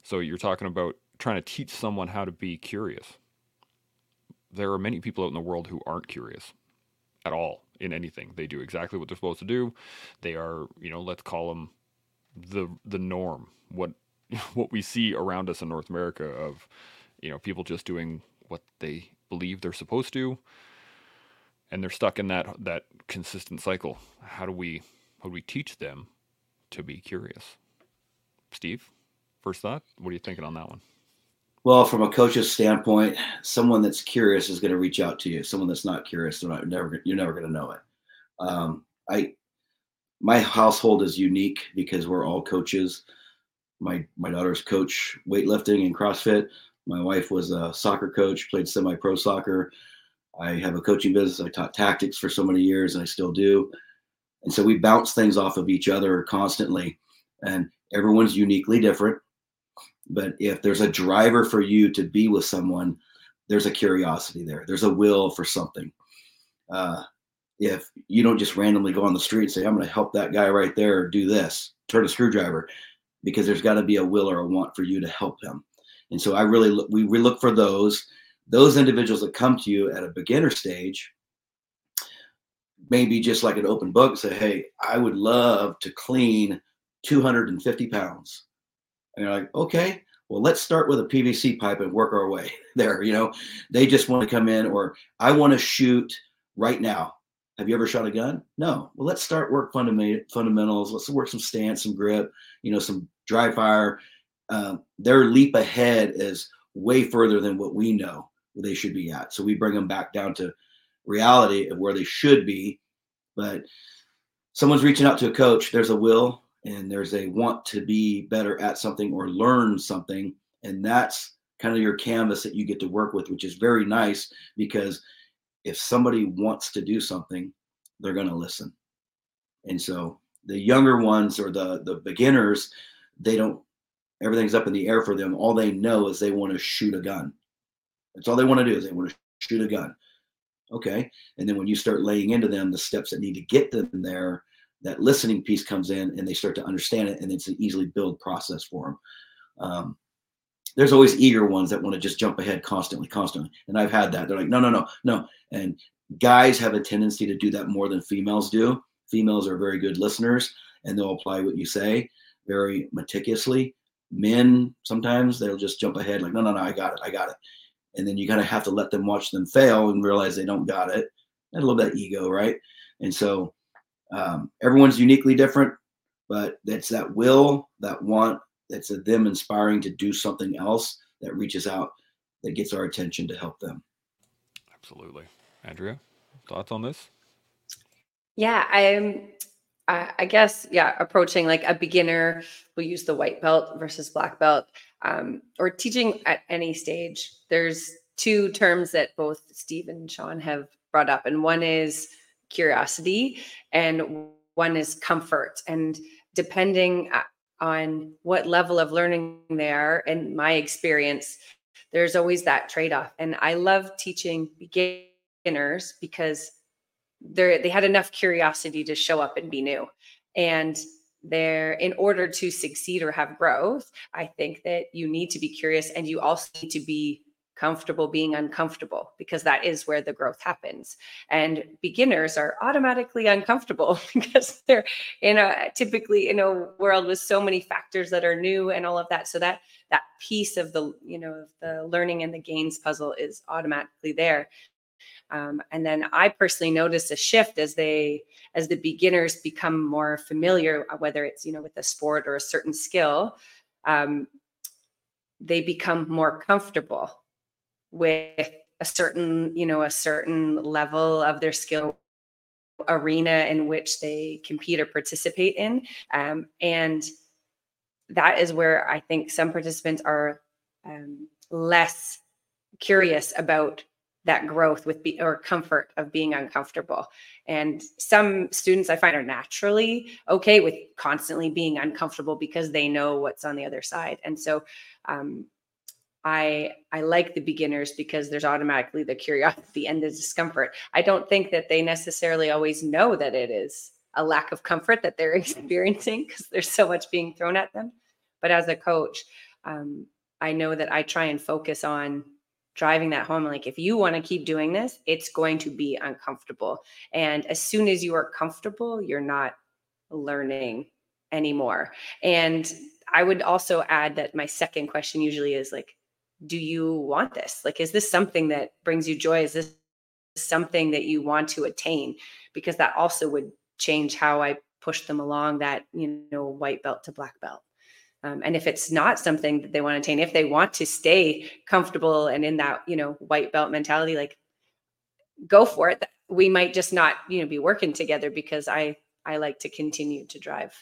So you're talking about trying to teach someone how to be curious. There are many people out in the world who aren't curious at all in anything. They do exactly what they're supposed to do. They are, you know, let's call them the the norm. What what we see around us in North America of, you know, people just doing what they believe they're supposed to and they're stuck in that that consistent cycle. How do we how do we teach them to be curious? Steve? First thought? What are you thinking on that one?
Well, from a coach's standpoint, someone that's curious is going to reach out to you. Someone that's not curious, they're not, never, you're never going to know it. Um, I, my household is unique because we're all coaches. My my daughter's coach weightlifting and CrossFit. My wife was a soccer coach, played semi-pro soccer. I have a coaching business. I taught tactics for so many years, and I still do. And so we bounce things off of each other constantly. And everyone's uniquely different. But if there's a driver for you to be with someone, there's a curiosity there. There's a will for something. Uh, if you don't just randomly go on the street and say, I'm going to help that guy right there do this, turn a screwdriver, because there's got to be a will or a want for you to help him. And so I really look, we, we look for those those individuals that come to you at a beginner stage maybe just like an open book say hey i would love to clean 250 pounds and you're like okay well let's start with a pvc pipe and work our way there you know? They just want to come in or i want to shoot right now. Have you ever shot a gun? No. Well let's start work fundamentals. Let's work some stance some grip you know some dry fire. Um, their leap ahead is way further than what we know they should be at. So we bring them back down to reality of where they should be. But someone's reaching out to a coach, there's a will and there's a want to be better at something or learn something. And that's kind of your canvas that you get to work with, which is very nice because if somebody wants to do something, they're going to listen. And so the younger ones or the the beginners, they don't everything's up in the air for them. All they know is they want to shoot a gun. That's all they want to do is they want to shoot a gun. Okay. And then when you start laying into them the steps that need to get them there, that listening piece comes in and they start to understand it and it's an easily build process for them. Um, there's always eager ones that want to just jump ahead constantly, constantly. And I've had that. They're like, no, no, no, no. And guys have a tendency to do that more than females do. Females are very good listeners and they'll apply what you say very meticulously. Men sometimes they'll just jump ahead, like, no, no, no, I got it, I got it and then you kind of have to let them watch them fail and realize they don't got it. And a little bit of ego, right? And so um, everyone's uniquely different, but it's that will, that want, that's a, them inspiring to do something else that reaches out, that gets our attention to help them.
Absolutely, Andrea, thoughts on this?
Yeah, I'm. I guess yeah, approaching like a beginner, we'll use the white belt versus black belt um, or teaching at any stage, there's two terms that both Steve and Shaun have brought up, and one is curiosity, and one is comfort. And depending uh, on what level of learning they are, in my experience, there's always that trade off. And I love teaching beginners because they they had enough curiosity to show up and be new. And there in order to succeed or have growth i think that you need to be curious and you also need to be comfortable being uncomfortable because that is where the growth happens. And beginners are automatically uncomfortable because they're in a typically in a world with so many factors that are new and all of that. So that that piece of the you know the learning and the gains puzzle is automatically there. Um, and then I personally notice a shift as they as the beginners become more familiar, uh, whether it's you know with a sport or a certain skill, um, they become more comfortable with a certain you know a certain level of their skill arena in which they compete or participate in, um, and that is where I think some participants are um, less curious about that growth with be, or comfort of being uncomfortable. And some students I find are naturally okay with constantly being uncomfortable because they know what's on the other side. And so um, I I like the beginners because there's automatically the curiosity and the discomfort. I don't think that they necessarily always know that it is a lack of comfort that they're experiencing because there's so much being thrown at them. But as a coach, um, I know that I try and focus on driving that home like if you want to keep doing this it's going to be uncomfortable and as soon as you are comfortable you're not learning anymore and i would also add that my second question usually is like do you want this like is this something that brings you joy is this something that you want to attain because that also would change how i push them along that you know white belt to black belt um, and if it's not something that they want to attain, if they want to stay comfortable and in that, you know, white belt mentality, like go for it. We might just not, you know, be working together because I I like to continue to drive,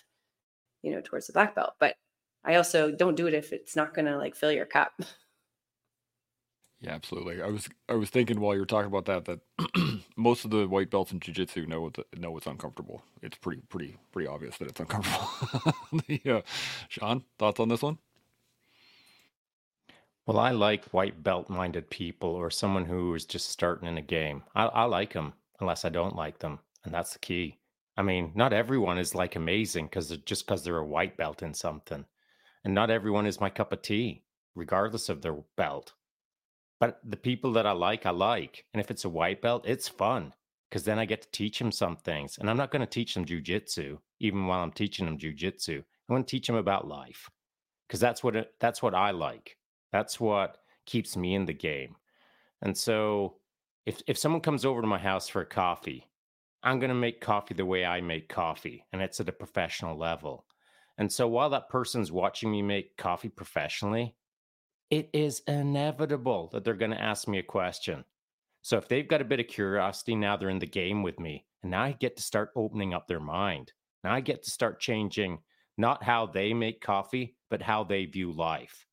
you know, towards the black belt. But I also don't do it if it's not going to like fill your cup.
Yeah, absolutely. I was I was thinking while you were talking about that that most of the white belts in jiu-jitsu know it's, know it's uncomfortable. It's pretty pretty pretty obvious that it's uncomfortable. yeah. Uh, Shaun, thoughts on this one?
Well, I like white belt minded people or someone who is just starting in a game. I, I like them unless I don't like them. And that's the key. I mean, not everyone is like amazing because just because they're a white belt in something. And not everyone is my cup of tea, regardless of their belt. But the people that I like, I like. And if it's a white belt, it's fun because then I get to teach them some things. And I'm not going to teach them jujitsu, even while I'm teaching them jujitsu. I want to teach them about life because that's what it, that's what I like. That's what keeps me in the game. And so if if someone comes over to my house for a coffee, I'm going to make coffee the way I make coffee, and it's at a professional level. And so while that person's watching me make coffee professionally, it is inevitable that they're going to ask me a question. So if they've got a bit of curiosity, now they're in the game with me. And now I get to start opening up their mind. Now I get to start changing not how they make coffee, but how they view life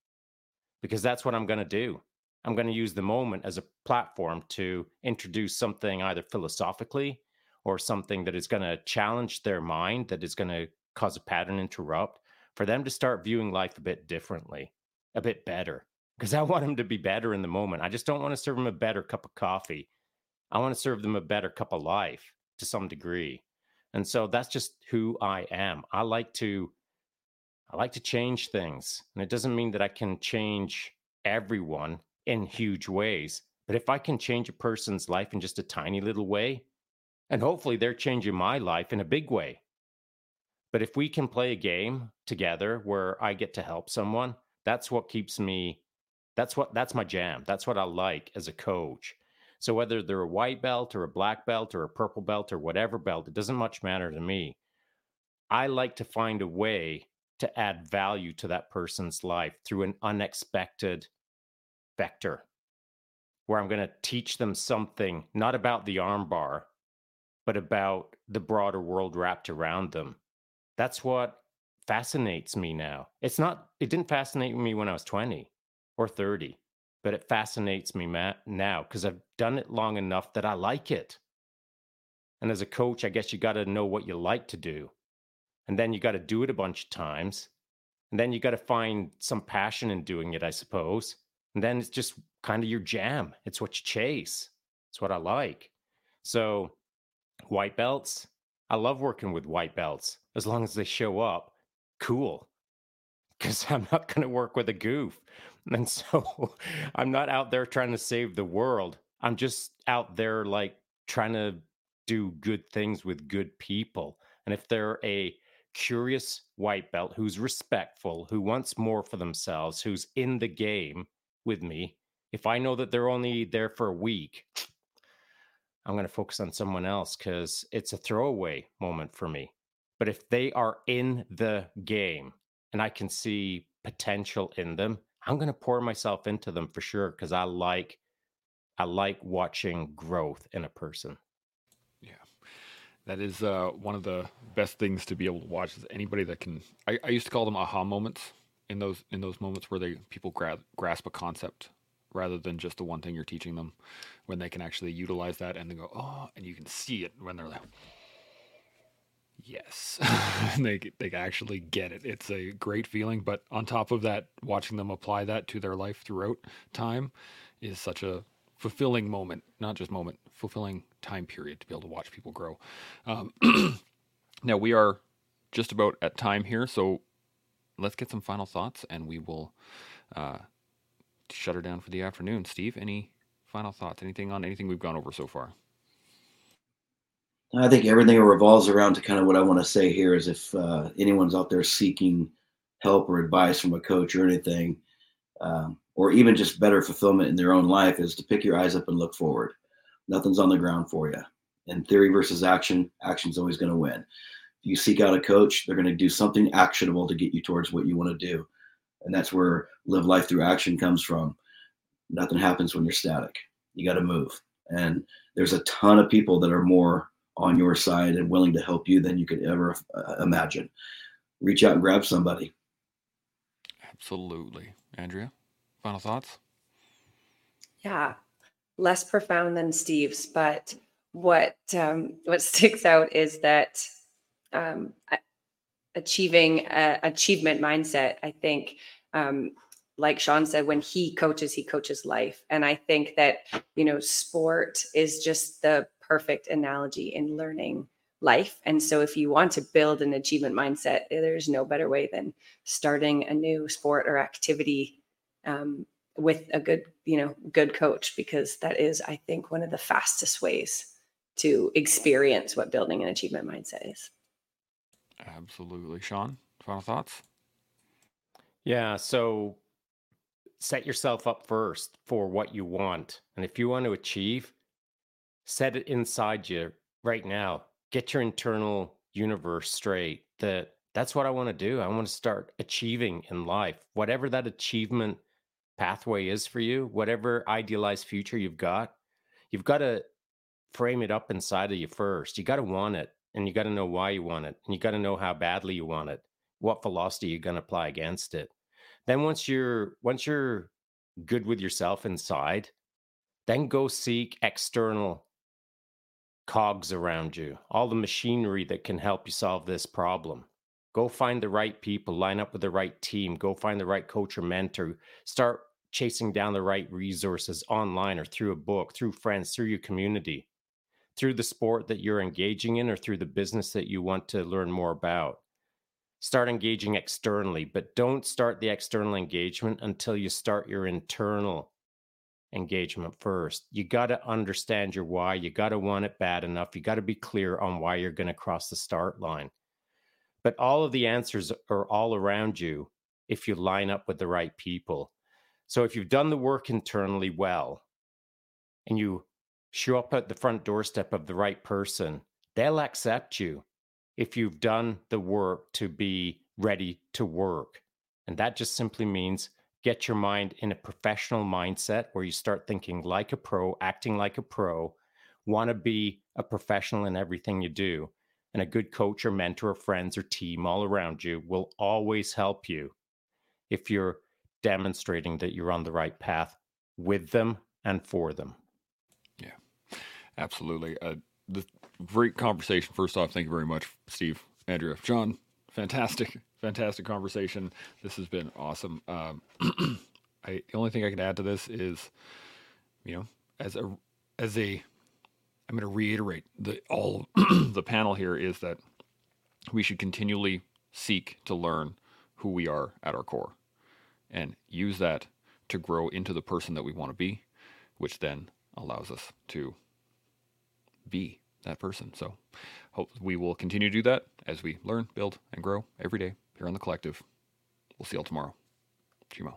because that's what I'm going to do. I'm going to use the moment as a platform to introduce something either philosophically or something that is going to challenge their mind, that is going to cause a pattern interrupt, for them to start viewing life a bit differently, a bit better. Because I want them to be better in the moment. I just don't want to serve them a better cup of coffee. I want to serve them a better cup of life to some degree. And so that's just who I am. I like to I like to change things. And it doesn't mean that I can change everyone in huge ways. But if I can change a person's life in just a tiny little way, and hopefully they're changing my life in a big way. But if we can play a game together where I get to help someone, that's what keeps me that's what that's my jam. That's what I like as a coach. So whether they're a white belt or a black belt or a purple belt or whatever belt, it doesn't much matter to me. I like to find a way to add value to that person's life through an unexpected vector where I'm going to teach them something not about the armbar, but about the broader world wrapped around them. That's what fascinates me now. It's not, it didn't fascinate me when I was 20 or 30, but it fascinates me Matt, now because I've done it long enough that I like it. And as a coach, I guess you got to know what you like to do and then you got to do it a bunch of times and then you got to find some passion in doing it i suppose and then it's just kind of your jam it's what you chase it's what i like so white belts i love working with white belts as long as they show up cool because i'm not going to work with a goof and so i'm not out there trying to save the world i'm just out there like trying to do good things with good people and if they're a curious white belt who's respectful, who wants more for themselves, who's in the game with me, if I know that they're only there for a week, I'm going to focus on someone else because it's a throwaway moment for me. But if they are in the game and I can see potential in them, I'm going to pour myself into them for sure because I like I like watching growth in a person.
Yeah, that is uh, one of the best things to be able to watch. Is anybody that can. I, I used to call them aha moments. In those in those moments where they people gra- grasp a concept rather than just the one thing you're teaching them, when they can actually utilize that and they go oh, and you can see it when they're like, yes, they they actually get it. It's a great feeling. But on top of that, watching them apply that to their life throughout time is such a fulfilling moment, not just moment, fulfilling time period to be able to watch people grow. Um, now we are just about at time here, so let's get some final thoughts, and we will uh, shut her down for the afternoon. Steve, any final thoughts? Anything on anything we've gone over so far?
I think everything revolves around to kind of what I want to say here is if uh, anyone's out there seeking help or advice from a coach or anything, um, or even just better fulfillment in their own life, is to pick your eyes up and look forward nothing's on the ground for you. And theory versus action, action's always going to win. If you seek out a coach, they're going to do something actionable to get you towards what you want to do. And that's where live life through action comes from. Nothing happens when you're static. You got to move. And there's a ton of people that are more on your side and willing to help you than you could ever uh, imagine. Reach out and grab somebody.
Absolutely. Andrea, final thoughts?
Yeah, less profound than Steve's, but what um, what sticks out is that um, achieving a achievement mindset. I think, um, like Shaun said, when he coaches, he coaches life, and I think that you know, sport is just the perfect analogy in learning life. And so, if you want to build an achievement mindset, there's no better way than starting a new sport or activity um, with a good, you know, good coach, because that is, I think, one of the fastest ways to experience what building an achievement mindset is.
Absolutely. Shaun, final thoughts?
Yeah. So set yourself up first for what you want. And if you want to achieve, set it inside you right now. Get your internal universe straight that that's what I want to do. I want to start achieving in life. Whatever that achievement pathway is for you, whatever idealized future you've got, you've got to frame it up inside of you first. You got to want it and you got to know why you want it and you got to know how badly you want it what philosophy you're going to apply against it then once you're once you're good with yourself inside then go seek external cogs around you all the machinery that can help you solve this problem go find the right people line up with the right team go find the right coach or mentor start chasing down the right resources online or through a book through friends through your community through the sport that you're engaging in or through the business that you want to learn more about. Start engaging externally, but don't start the external engagement until you start your internal engagement first. You got to understand your why. You got to want it bad enough. You got to be clear on why you're going to cross the start line. But all of the answers are all around you if you line up with the right people. So if you've done the work internally well and you show up at the front doorstep of the right person, they'll accept you if you've done the work to be ready to work. And that just simply means get your mind in a professional mindset where you start thinking like a pro, acting like a pro, want to be a professional in everything you do. And a good coach or mentor or friends or team all around you will always help you if you're demonstrating that you're on the right path with them and for them.
Yeah, absolutely. Uh, the great conversation. First off, thank you very much, Steve, Andrea, John. Fantastic, fantastic conversation. This has been awesome. Um, I, the only thing I can add to this is, you know, as a as a, I'm going to reiterate the all the panel here is that we should continually seek to learn who we are at our core, and use that to grow into the person that we want to be, which then allows us to be that person. So hope we will continue to do that as we learn, build, and grow every day here on the collective. We'll see y'all tomorrow. Chimo.